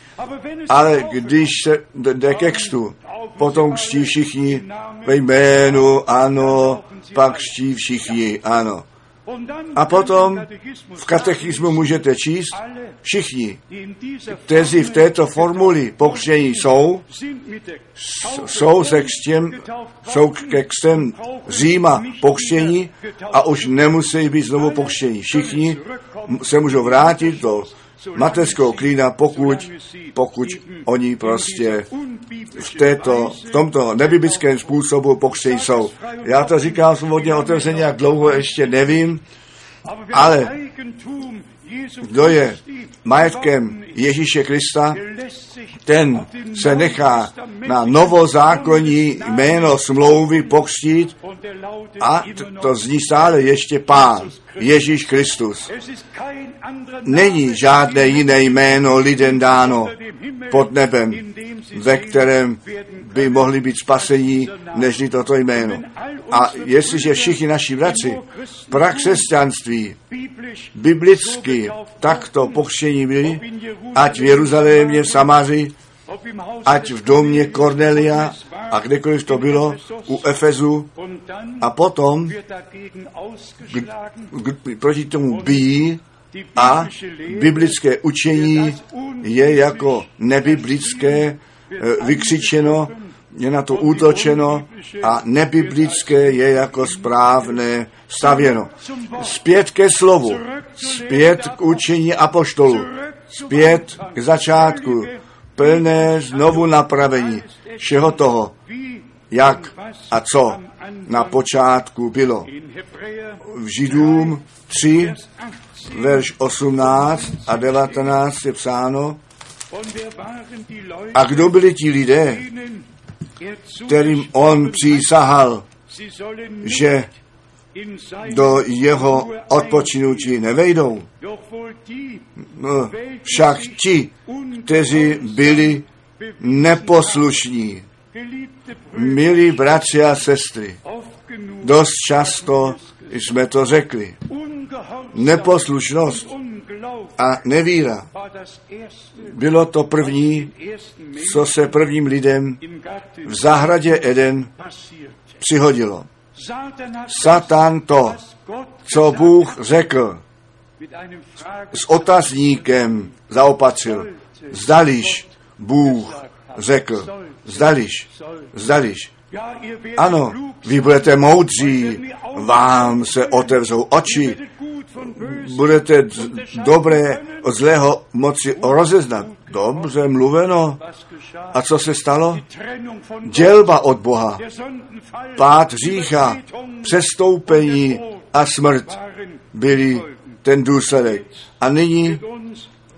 ale když se jde ke kstu, potom křtí všichni ve jménu, ano, pak křtí všichni, ano. A potom v katechismu můžete číst, všichni, kteří v této formuli pokřtění jsou, jsou se křtěm, jsou ke křtem Říma pokřtění a už nemusí být znovu pokřtění. Všichni se můžou vrátit do mateřského klína, pokud, pokud oni prostě v, této, v tomto nebiblickém způsobu pokřtění jsou. Já to říkám svobodně otevřeně, jak dlouho ještě nevím, ale kdo je majetkem Ježíše Krista, ten se nechá na novozákonní jméno smlouvy pokřtít a to zní stále ještě pán, Ježíš Kristus. Není žádné jiné jméno lidem dáno pod nebem, ve kterém by mohli být spasení, než toto jméno. A jestliže všichni naši vraci prakřesťanství biblicky takto pokřtění byli, ať v Jeruzalémě, v Samaři, ať v domě Cornelia a kdekoliv to bylo, u Efezu a potom proti tomu bíjí a biblické učení je jako nebiblické eh, vykřičeno, je na to útočeno a nebiblické je jako správné stavěno. Zpět ke slovu, zpět k učení apoštolu, zpět k začátku, plné znovu napravení všeho toho, jak a co na počátku bylo. V Židům 3, verš 18 a 19 je psáno, a kdo byli ti lidé, kterým on přísahal, že do jeho odpočinutí nevejdou. No, však ti, kteří byli neposlušní, milí bratři a sestry, dost často jsme to řekli. Neposlušnost A nevíra. Bylo to první, co se prvním lidem v zahradě Eden přihodilo. Satan to, co Bůh řekl, s otazníkem zaopatřil. Zdališ Bůh řekl, zdališ, zdališ. Ano, vy budete moudří, vám se otevřou oči, budete dobré od zlého moci rozeznat. Dobře mluveno. A co se stalo? Dělba od Boha, pád řícha, přestoupení a smrt byli ten důsledek. A nyní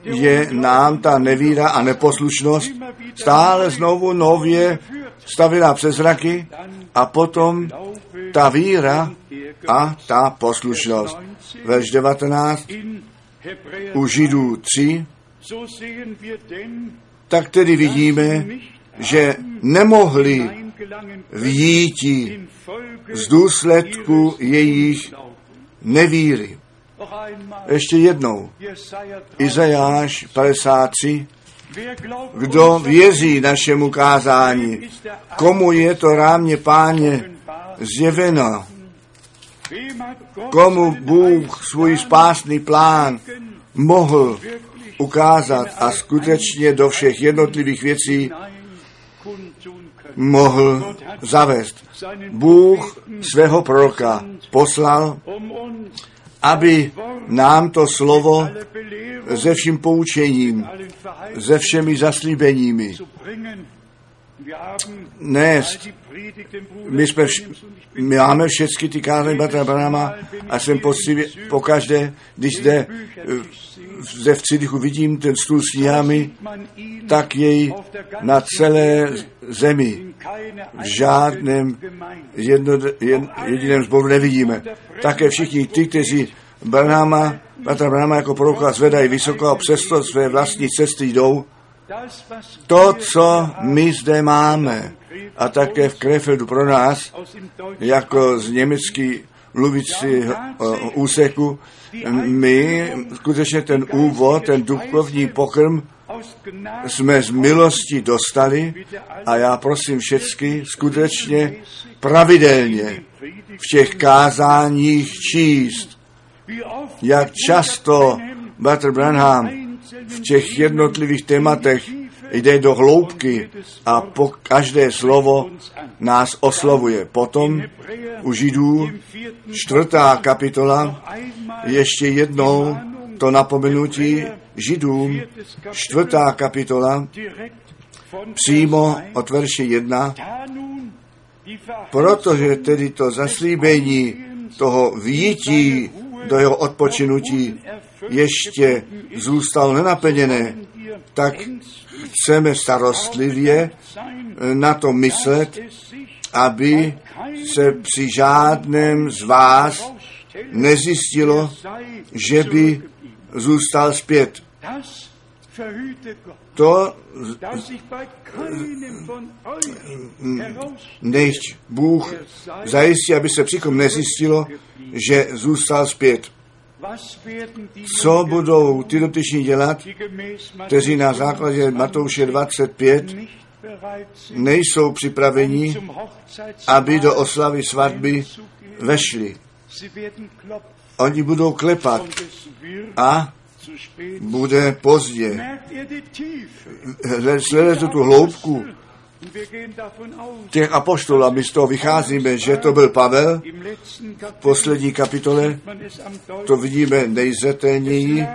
je nám ta nevíra a neposlušnost stále znovu nově stavěná přes zraky a potom ta víra a ta poslušnost. Verš 19 u Židů 3, tak tedy vidíme, že nemohli výjít z důsledku jejich nevíry. Ještě jednou. Izajáš 53. Kdo věří našemu kázání, komu je to rámě páně zjeveno, komu Bůh svůj spásný plán mohl ukázat a skutečně do všech jednotlivých věcí mohl zavést. Bůh svého proroka poslal, aby nám to slovo se vším poučením, se všemi zaslíbeními nést. My, jsme vš- my máme všechny ty kázny Batra Branama a jsem poctivě pokaždé, když zde ze v Cidichu vidím ten stůl s knihami, tak jej na celé zemi v žádném jedno, jed, jediném zboru nevidíme. Také všichni ty, kteří Branhama, Batra Branhama jako proroka zvedají vysoko a přesto své vlastní cesty jdou, to, co my zde máme, a také v Krefeldu pro nás, jako z německý mluvící úseku, my skutečně ten úvod, ten duchovní pokrm jsme z milosti dostali a já prosím všechny skutečně pravidelně v těch kázáních číst, jak často Bratr Branham v těch jednotlivých tématech jde do hloubky a po každé slovo nás oslovuje. Potom u Židů čtvrtá kapitola ještě jednou to napomenutí Židům čtvrtá kapitola přímo od verše jedna, protože tedy to zaslíbení toho výjití do jeho odpočinutí ještě zůstalo nenaplněné, tak chceme starostlivě na to myslet, aby se při žádném z vás nezjistilo, že by zůstal zpět. To než Bůh zajistí, aby se přikom nezjistilo, že zůstal zpět. Co budou ty dotyční dělat, kteří na základě Matouše 25 nejsou připraveni, aby do oslavy svatby vešli. Oni budou klepat a bude pozdě. Sledujete tu hloubku těch apoštolů a my z toho vycházíme, že to byl Pavel v poslední kapitole, to vidíme nejzetelněji,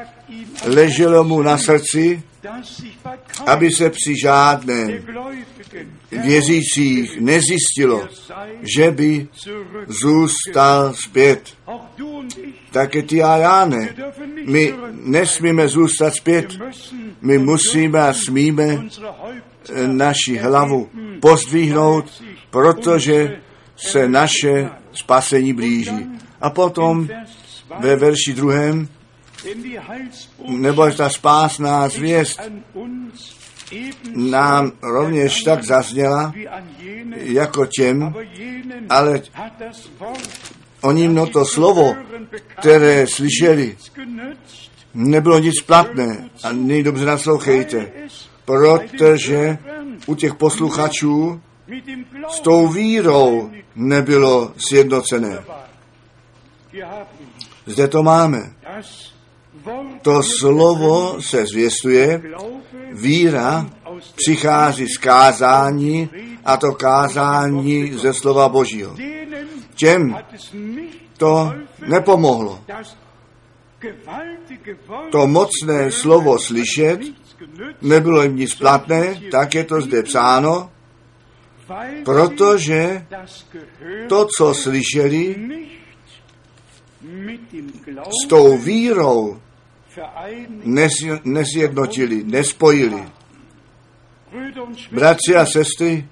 leželo mu na srdci, aby se při žádném věřících nezjistilo, že by zůstal zpět. Také ty a já ne. My nesmíme zůstat zpět. My musíme a smíme naši hlavu pozdvihnout, protože se naše spasení blíží. A potom ve verši druhém, nebo ta spásná zvěst nám rovněž tak zazněla, jako těm, ale oni no to slovo, které slyšeli, nebylo nic platné. A nyní dobře naslouchejte, protože u těch posluchačů s tou vírou nebylo sjednocené. Zde to máme. To slovo se zvěstuje, víra přichází z kázání a to kázání ze slova Božího. Těm to nepomohlo. To mocné slovo slyšet nebylo jim nic platné, tak je to zde psáno, protože to, co slyšeli, s tou vírou nesjednotili, nespojili. Bratři a sestry,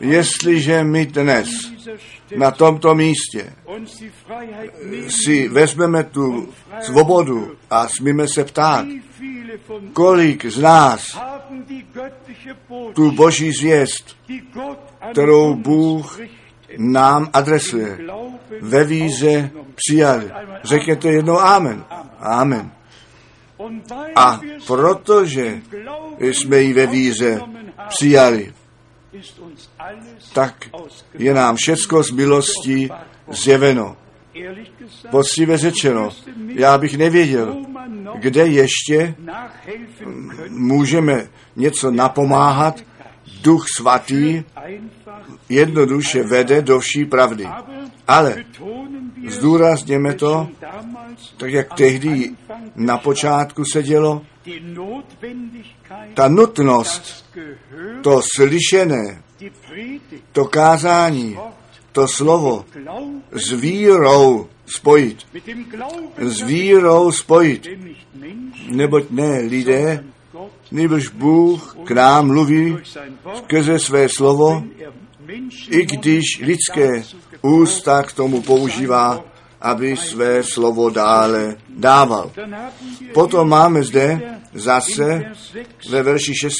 jestliže my dnes na tomto místě si vezmeme tu svobodu a smíme se ptát, kolik z nás tu boží zvěst, kterou Bůh nám adresuje, ve víze přijali. Řekněte jednou Amen. Amen. A protože jsme ji ve víze přijali, tak je nám všecko z milostí zjeveno. Poctivě řečeno, já bych nevěděl, kde ještě můžeme něco napomáhat. Duch svatý jednoduše vede do vší pravdy. Ale zdůrazněme to, tak jak tehdy na počátku se dělo, ta nutnost, to slyšené, to kázání, to slovo s vírou spojit. S vírou spojit. Neboť ne lidé, nebož Bůh k nám mluví skrze své slovo, i když lidské ústa k tomu používá, aby své slovo dále dával. Potom máme zde zase ve verši 6.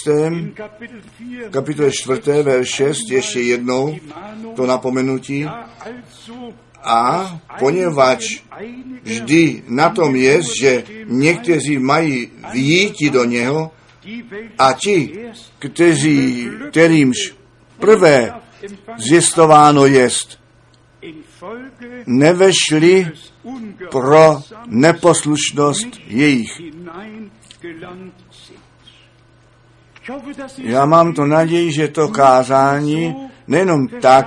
kapitole 4. verš 6 ještě jednou to napomenutí. A poněvadž vždy na tom je, že někteří mají výjít do něho a ti, kteří, kterýmž prvé zjistováno jest, nevešli pro neposlušnost jejich. Já mám to naději, že to kázání nejenom tak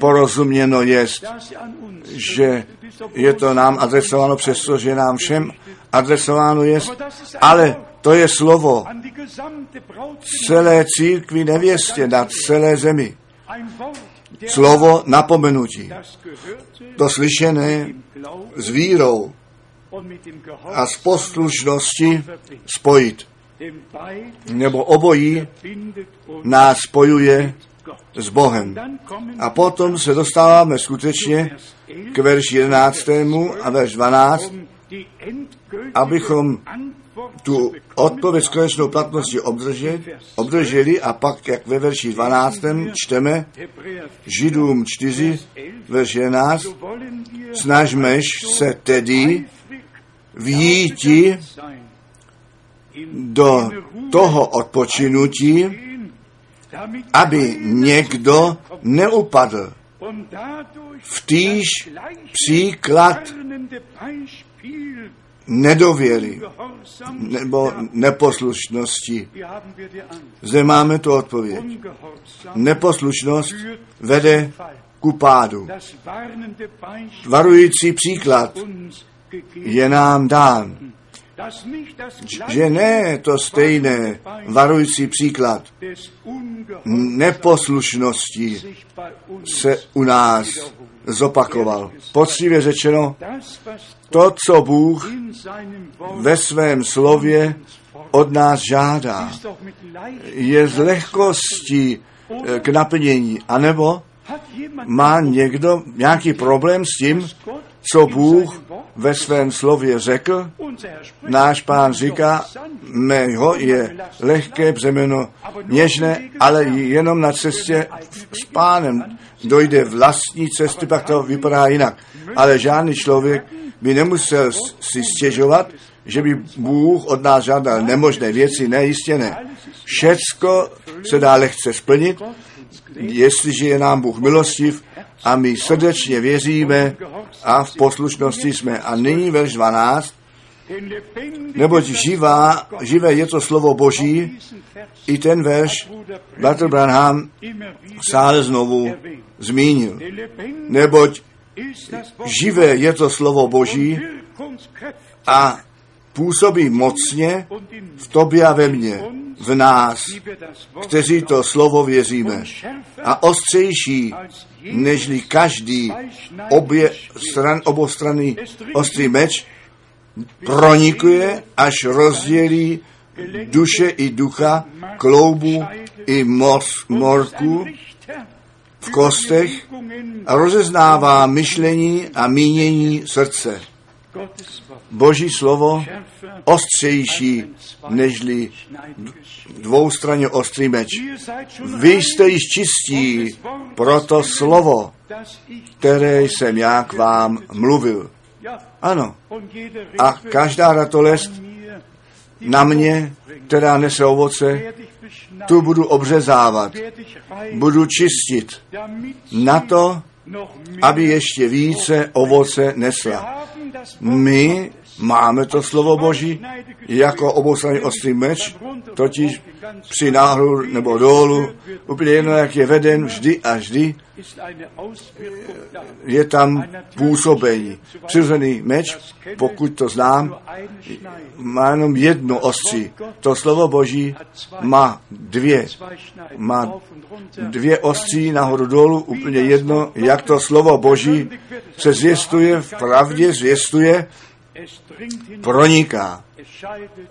porozuměno jest, že je to nám adresováno přesto, že nám všem adresováno jest, ale to je slovo celé církvi nevěstě na celé zemi. Slovo napomenutí. To slyšené s vírou a s poslušnosti spojit. Nebo obojí nás spojuje s Bohem. A potom se dostáváme skutečně k verši 11. a verš 12, abychom tu odpověď s konečnou platností obdrželi, obdrželi a pak, jak ve verši 12. čteme, Židům 4, verš 11, snažmeš se tedy vjíti do toho odpočinutí, aby někdo neupadl. V týž příklad nedověry nebo neposlušnosti. Zde máme tu odpověď. Neposlušnost vede ku pádu. Varující příklad je nám dán, že ne to stejné varující příklad neposlušnosti se u nás zopakoval. Poctivě řečeno, to, co Bůh ve svém slově od nás žádá, je z lehkostí eh, k naplnění. anebo má někdo nějaký problém s tím, co Bůh ve svém slově řekl. Náš pán říká, mého je lehké břemeno něžné, ale jenom na cestě s pánem dojde vlastní cesty, pak to vypadá jinak. Ale žádný člověk by nemusel si stěžovat, že by Bůh od nás žádal nemožné věci, ne, ne. Všecko se dá lehce splnit, jestliže je nám Bůh milostiv a my srdečně věříme a v poslušnosti jsme. A nyní verš 12, neboť živá, živé je to slovo Boží, i ten verš Bratr Branham sále znovu zmínil. Neboť živé je to slovo Boží a působí mocně v tobě a ve mně, v nás, kteří to slovo věříme. A ostřejší, nežli každý obě stran, obostranný ostrý meč, pronikuje, až rozdělí duše i ducha, kloubu i mos, morku v kostech a rozeznává myšlení a mínění srdce. Boží slovo ostřejší nežli dvoustranně ostrý meč. Vy jste již čistí pro to slovo, které jsem já k vám mluvil. Ano. A každá ratolest na mě, která nese ovoce, tu budu obřezávat, budu čistit na to, aby ještě více ovoce nesla. My máme to slovo Boží jako oboustranný ostrý meč, totiž při náhru nebo dolů, úplně jedno, jak je veden vždy a vždy, je tam působení. Přirozený meč, pokud to znám, má jenom jedno ostří. To slovo Boží má dvě. Má dvě ostří nahoru dolů, úplně jedno, jak to slovo Boží se zvěstuje, v pravdě zvěstuje, proniká,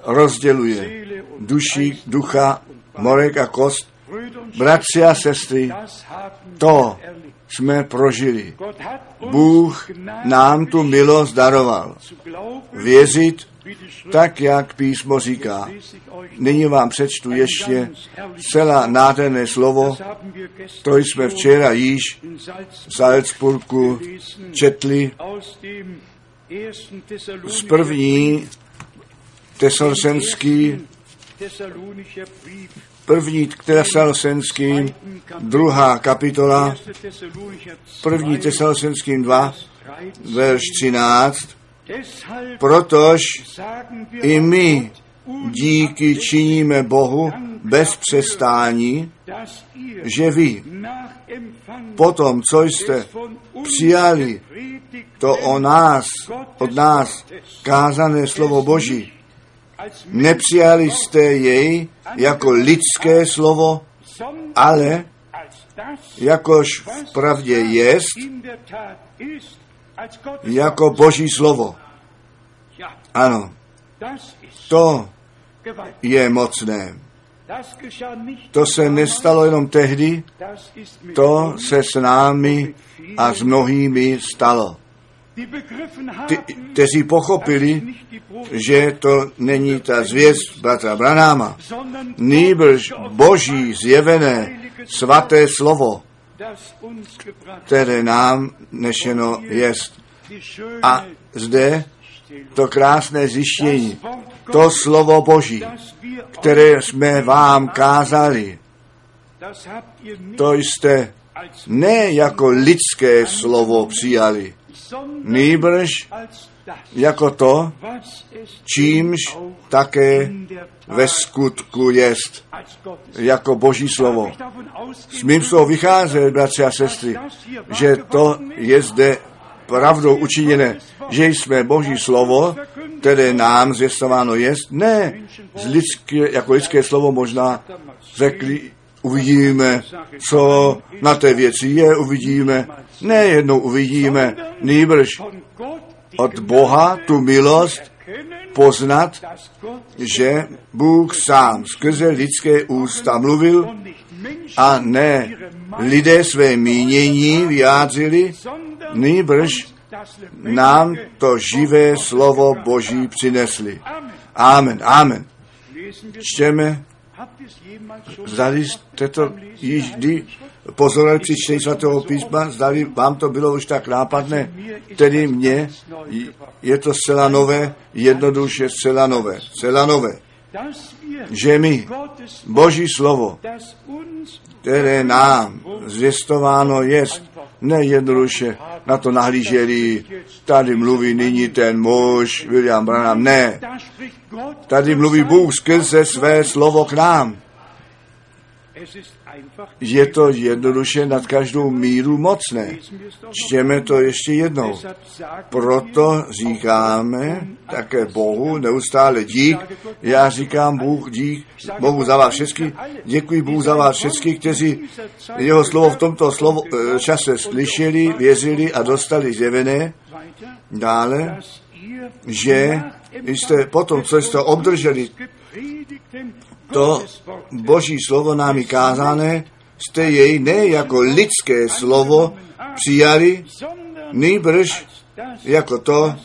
rozděluje duši, ducha, morek a kost. Bratři a sestry, to jsme prožili. Bůh nám tu milost daroval. Věřit tak, jak písmo říká. Nyní vám přečtu ještě celá nádherné slovo, to jsme včera již v Salzburgu četli z první tesalsenský první k tesalsenským, druhá kapitola, první tesalsenským 2, verš 13, protož i my díky činíme Bohu bez přestání, že vy potom, co jste přijali to o nás, od nás kázané slovo Boží, nepřijali jste jej jako lidské slovo, ale jakož v pravdě jest, jako Boží slovo. Ano, to je mocné. To se nestalo jenom tehdy, to se s námi a s mnohými stalo. Ty, kteří pochopili, že to není ta zvěst bratra Branáma, nýbrž boží zjevené svaté slovo, které nám nešeno jest. A zde to krásné zjištění, to slovo Boží, které jsme vám kázali, to jste ne jako lidské slovo přijali, nýbrž jako to, čímž také ve skutku jest, jako Boží slovo. Smím z toho vycházet, bratři a sestry, že to je zde pravdou učiněné, že jsme Boží slovo, které nám zvěstováno jest, ne. Z lidské, jako lidské slovo možná řekli, uvidíme, co na té věci je, uvidíme, ne jednou uvidíme, nýbrž od Boha tu milost poznat, že Bůh sám skrze lidské ústa mluvil a ne lidé své mínění vyjádřili, nýbrž nám to živé slovo Boží přinesli. Amen, amen. Čteme, zdali jste to již kdy pozorovali při čtení svatého písma, zdali vám to bylo už tak nápadné, tedy mně je to zcela nové, jednoduše zcela nové, zcela nové, že my Boží slovo, které nám zvěstováno jest, nejednoduše na to nahlíželi, tady mluví nyní ten muž, William Branham, ne. Tady mluví Bůh skrze své slovo k nám. Je to jednoduše nad každou míru mocné. Čtěme to ještě jednou. Proto říkáme také Bohu neustále dík. Já říkám Bůh dík Bohu za vás všechny. Děkuji Bůhu za vás všechny, kteří jeho slovo v tomto slovo, eh, čase slyšeli, věřili a dostali zjevené. Dále, že jste potom, co jste obdrželi to boží slovo nám kázané, jste jej ne jako lidské slovo přijali, nejbrž jako to,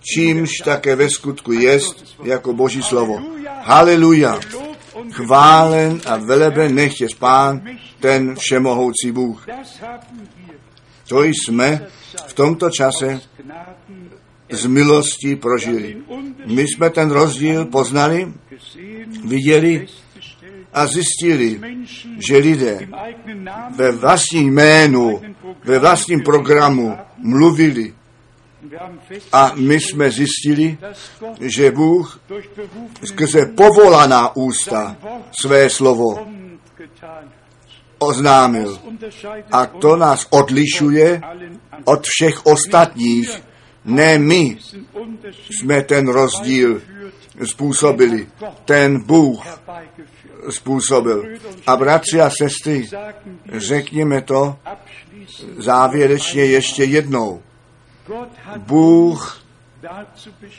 čímž také ve skutku jest, jako boží slovo. Haleluja! Chválen a veleben nechtě spán ten všemohoucí Bůh. To jsme v tomto čase z milostí prožili. My jsme ten rozdíl poznali, viděli a zjistili, že lidé ve vlastním jménu, ve vlastním programu mluvili. A my jsme zjistili, že Bůh skrze povolaná ústa své slovo oznámil. A to nás odlišuje od všech ostatních. Ne my jsme ten rozdíl způsobili. Ten Bůh způsobil. A bratři a sestry, řekněme to závěrečně ještě jednou. Bůh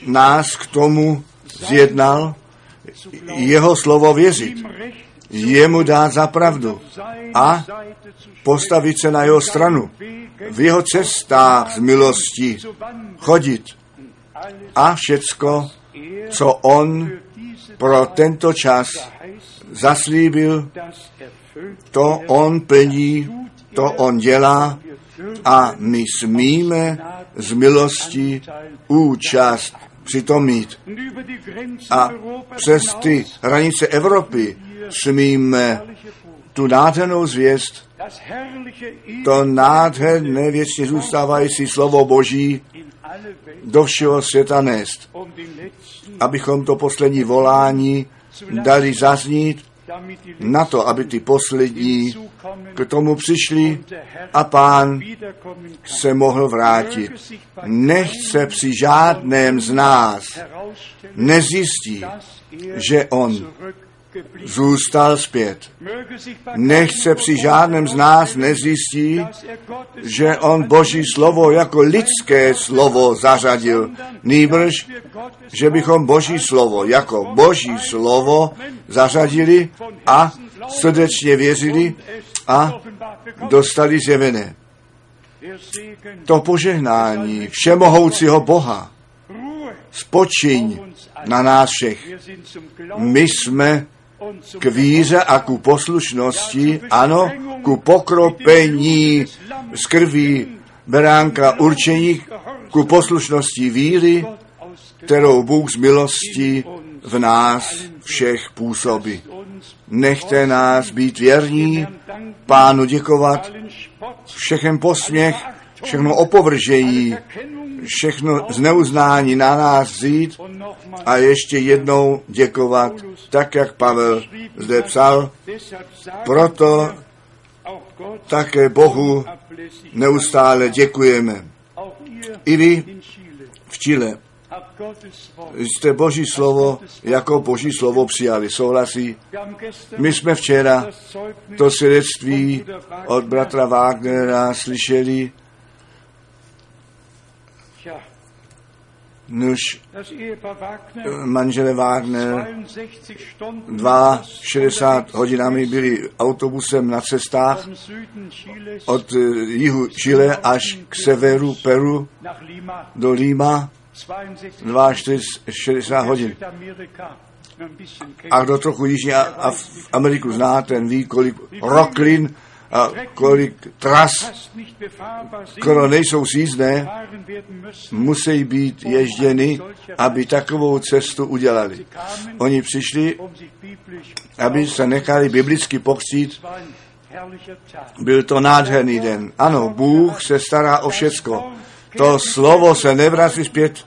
nás k tomu zjednal jeho slovo věřit, jemu dát za pravdu a postavit se na jeho stranu, v jeho cestách z milosti chodit a všecko, co on pro tento čas zaslíbil, to on plní, to on dělá a my smíme z milosti účast přitom mít. A přes ty hranice Evropy smíme tu nádhernou zvěst, to nádherné věčně zůstávající slovo Boží do všeho světa nést, abychom to poslední volání dali zaznít na to, aby ty poslední k tomu přišli a pán se mohl vrátit. Nechce při žádném z nás nezjistí, že on zůstal zpět. Nechce při žádném z nás nezjistí, že on Boží slovo jako lidské slovo zařadil. Nýbrž, že bychom Boží slovo jako Boží slovo zařadili a srdečně věřili a dostali zjevené. To požehnání všemohoucího Boha spočiň na nás všech. My jsme k víře a ku poslušnosti, ano, ku pokropení z krví beránka určení, ku poslušnosti víry, kterou Bůh z milosti v nás všech působí. Nechte nás být věrní, pánu děkovat, všechen posměch, všechno opovržení, všechno zneuznání na nás vzít a ještě jednou děkovat, tak jak Pavel zde psal. Proto také Bohu neustále děkujeme. I vy v Chile jste Boží slovo jako Boží slovo přijali. Souhlasí? My jsme včera to svědectví od bratra Wagnera slyšeli, Nuž manžele Wagner 62 hodinami byli autobusem na cestách od eh, jihu Chile až k severu Peru do Lima. 62 hodin. A kdo trochu Jižní Ameriku zná, ten ví, kolik Rocklin a kolik tras, skoro nejsou sízné, musí být ježděny, aby takovou cestu udělali. Oni přišli, aby se nechali biblicky pokřtít. Byl to nádherný den. Ano, Bůh se stará o všecko. To slovo se nevrací zpět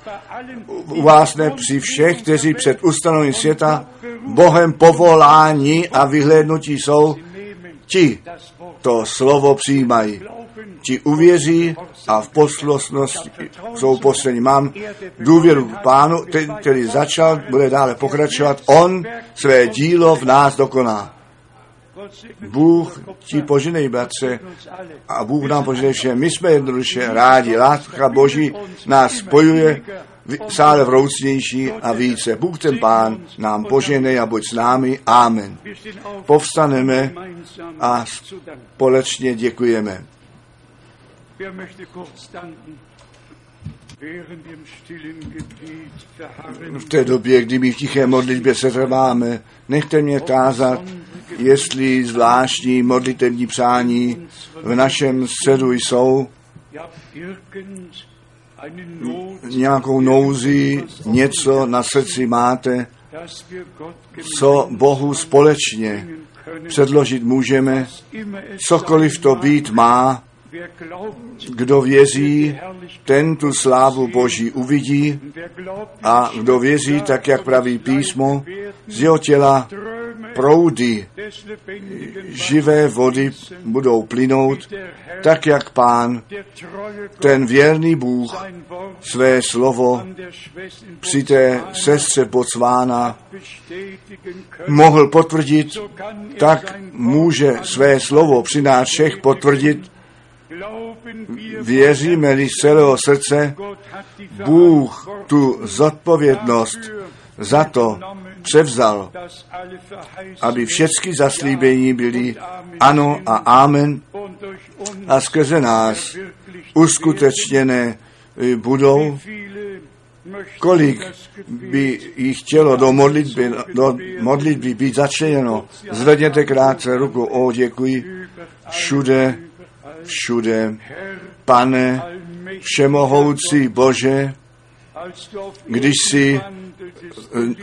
u vás ne při všech, kteří před ustanovením světa Bohem povolání a vyhlédnutí jsou, ti to slovo přijímají. Ti uvěří a v poslosnosti jsou poslední. Mám důvěru k pánu, který začal, bude dále pokračovat. On své dílo v nás dokoná. Bůh ti poženej, bratře, a Bůh nám poženej vše. My jsme jednoduše rádi. Láska Boží nás spojuje sále vroucnější a více. Bůh ten Pán nám poženej a buď s námi. Amen. Povstaneme a společně děkujeme. V té době, kdy my v tiché modlitbě se trváme, nechte mě tázat, jestli zvláštní modlitební přání v našem středu jsou, nějakou nouzi, něco na srdci máte, co Bohu společně předložit můžeme, cokoliv to být má, kdo věří, ten tu slávu Boží uvidí a kdo věří, tak jak praví písmo, z jeho těla proudy živé vody budou plynout, tak jak pán, ten věrný Bůh, své slovo při té sestře Botswana mohl potvrdit, tak může své slovo při nás všech potvrdit, Věříme-li z celého srdce, Bůh tu zodpovědnost za to převzal, aby všechny zaslíbení byly ano a amen a skrze nás uskutečněné budou, kolik by jich chtělo do modlitby, do modlitby být začleněno. Zvedněte krátce ruku, o děkuji, všude všude. Pane, všemohoucí Bože, když eh,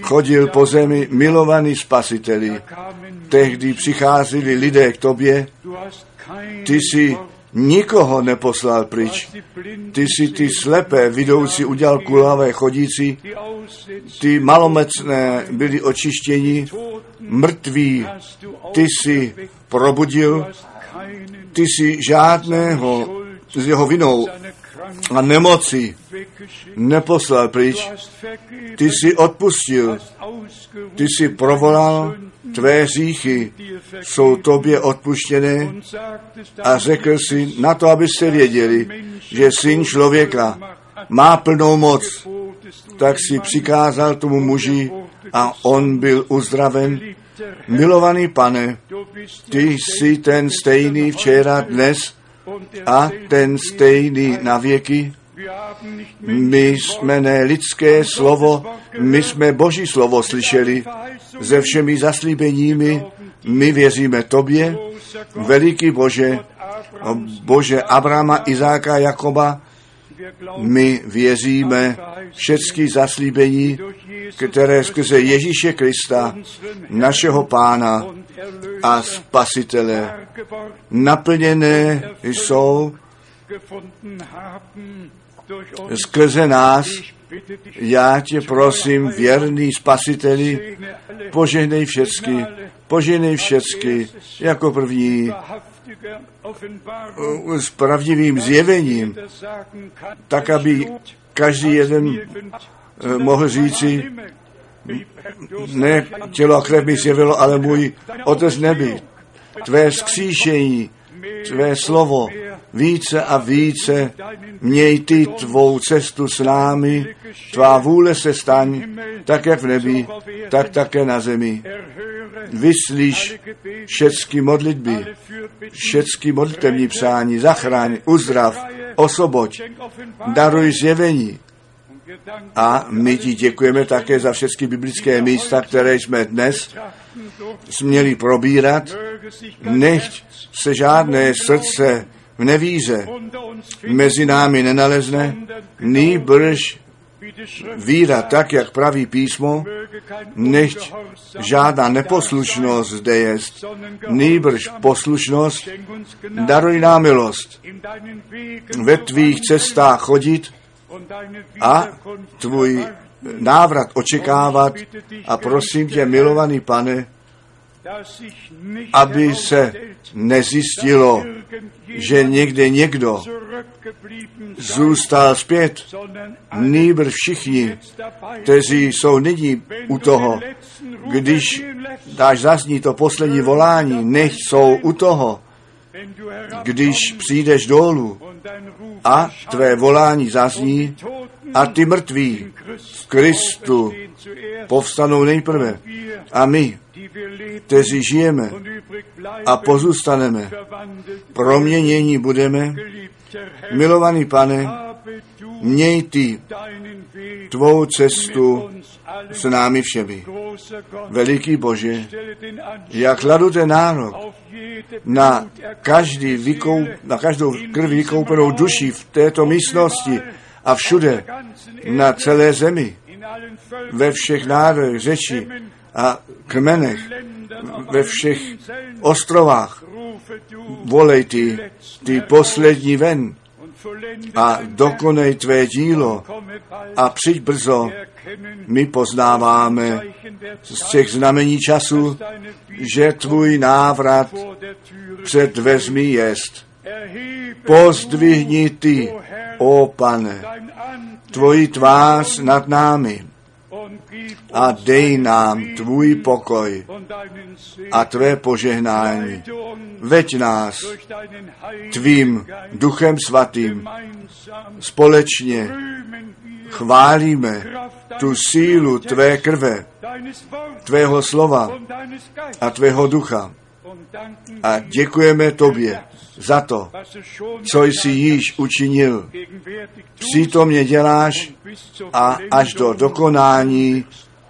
chodil po zemi milovaný spasiteli, tehdy přicházeli lidé k tobě, ty jsi nikoho neposlal pryč. Ty si ty slepé vidoucí udělal kulavé chodící, ty malomecné byli očištěni, mrtví ty si probudil, ty si žádného z jeho vinou a nemoci neposlal pryč. Ty si odpustil, ty si provolal, tvé říchy jsou tobě odpuštěné a řekl si na to, abyste věděli, že syn člověka má plnou moc, tak si přikázal tomu muži a on byl uzdraven Milovaný pane, ty jsi ten stejný včera, dnes a ten stejný na věky. My jsme ne lidské slovo, my jsme Boží slovo slyšeli se všemi zaslíbeními. My věříme tobě, veliký Bože, Bože Abrama, Izáka, Jakoba, my věříme všechny zaslíbení, které skrze Ježíše Krista, našeho pána a spasitele, naplněné jsou skrze nás. Já tě prosím, věrný spasiteli, požehnej všecky, požehnej všecky, jako první s pravdivým zjevením, tak aby každý jeden eh, mohl říci, ne tělo a krev mi zjevilo, ale můj otec nebi. Tvé skříšení, tvé slovo, více a více měj ty tvou cestu s námi, tvá vůle se staň, tak jak v nebi, tak také na zemi. Vyslíš všechny modlitby, všechny modlitevní přání, zachráň, uzdrav, osoboď, daruj zjevení. A my ti děkujeme také za všechny biblické místa, které jsme dnes směli probírat, nechť se žádné srdce v nevíze mezi námi nenalezne, nýbrž víra, tak jak praví písmo, nechť žádná neposlušnost zde je, nýbrž poslušnost, daruj nám milost, ve tvých cestách chodit a tvůj návrat očekávat. A prosím tě, milovaný pane, aby se nezjistilo, že někde někdo zůstal zpět, nýbrž všichni, kteří jsou nyní u toho, když dáš zazní to poslední volání, nech jsou u toho, když přijdeš dolů a tvé volání zazní a ty mrtví v Kristu povstanou nejprve a my, kteří žijeme a pozůstaneme, proměnění budeme, milovaný pane, měj ty tvou cestu s námi všemi. Veliký Bože, jak kladu ten nárok na, každý vykou, na každou krví vykoupenou duši v této místnosti a všude na celé zemi, ve všech národech, řeči a kmenech, ve všech ostrovách. Volej ty, ty poslední ven a dokonej tvé dílo a přijď brzo. My poznáváme z těch znamení času, že tvůj návrat před dveřmi jest. Pozdvihni ty, o pane, tvoji tvář nad námi a dej nám tvůj pokoj a tvé požehnání. Veď nás tvým duchem svatým společně chválíme tu sílu tvé krve, tvého slova a tvého ducha. A děkujeme tobě za to, co jsi již učinil. Přítomně děláš a až do dokonání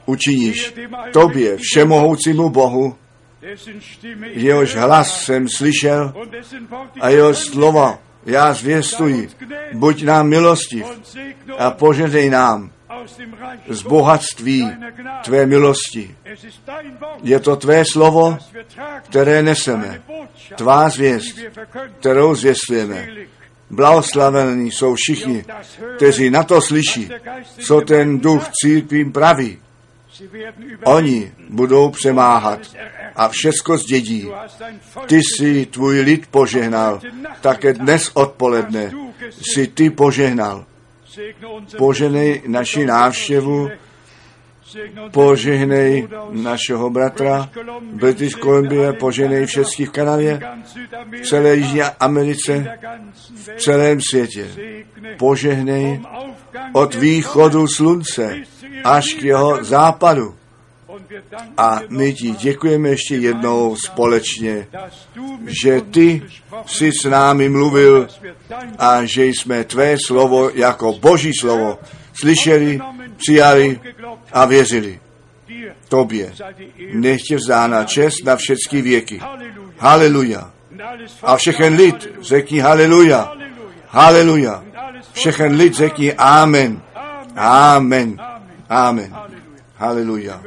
učiníš. Tobě, všemohoucímu Bohu, jehož hlas jsem slyšel a jeho slova já zvěstuji. Buď nám milostiv a požehnej nám z bohatství tvé milosti. Je to tvé slovo, které neseme, tvá zvěst, kterou zvěstujeme. Blahoslavení jsou všichni, kteří na to slyší, co ten duch církvím praví. Oni budou přemáhat a všecko zdědí. Ty jsi tvůj lid požehnal, také dnes odpoledne si ty požehnal. Poženej naši návštěvu, požehnej našeho bratra British Columbia, poženej všech v Kanadě, v celé Jižní Americe, v celém světě. Požehnej od východu slunce až k jeho západu. A my ti děkujeme ještě jednou společně, že ty jsi s námi mluvil a že jsme tvé slovo jako boží slovo slyšeli, přijali a věřili. Tobě nechtě vzdána čest na všechny věky. Haleluja. A všechen lid řekni haleluja. Haleluja. Všechen lid řekni amen. Amen. Amen. Halleluja.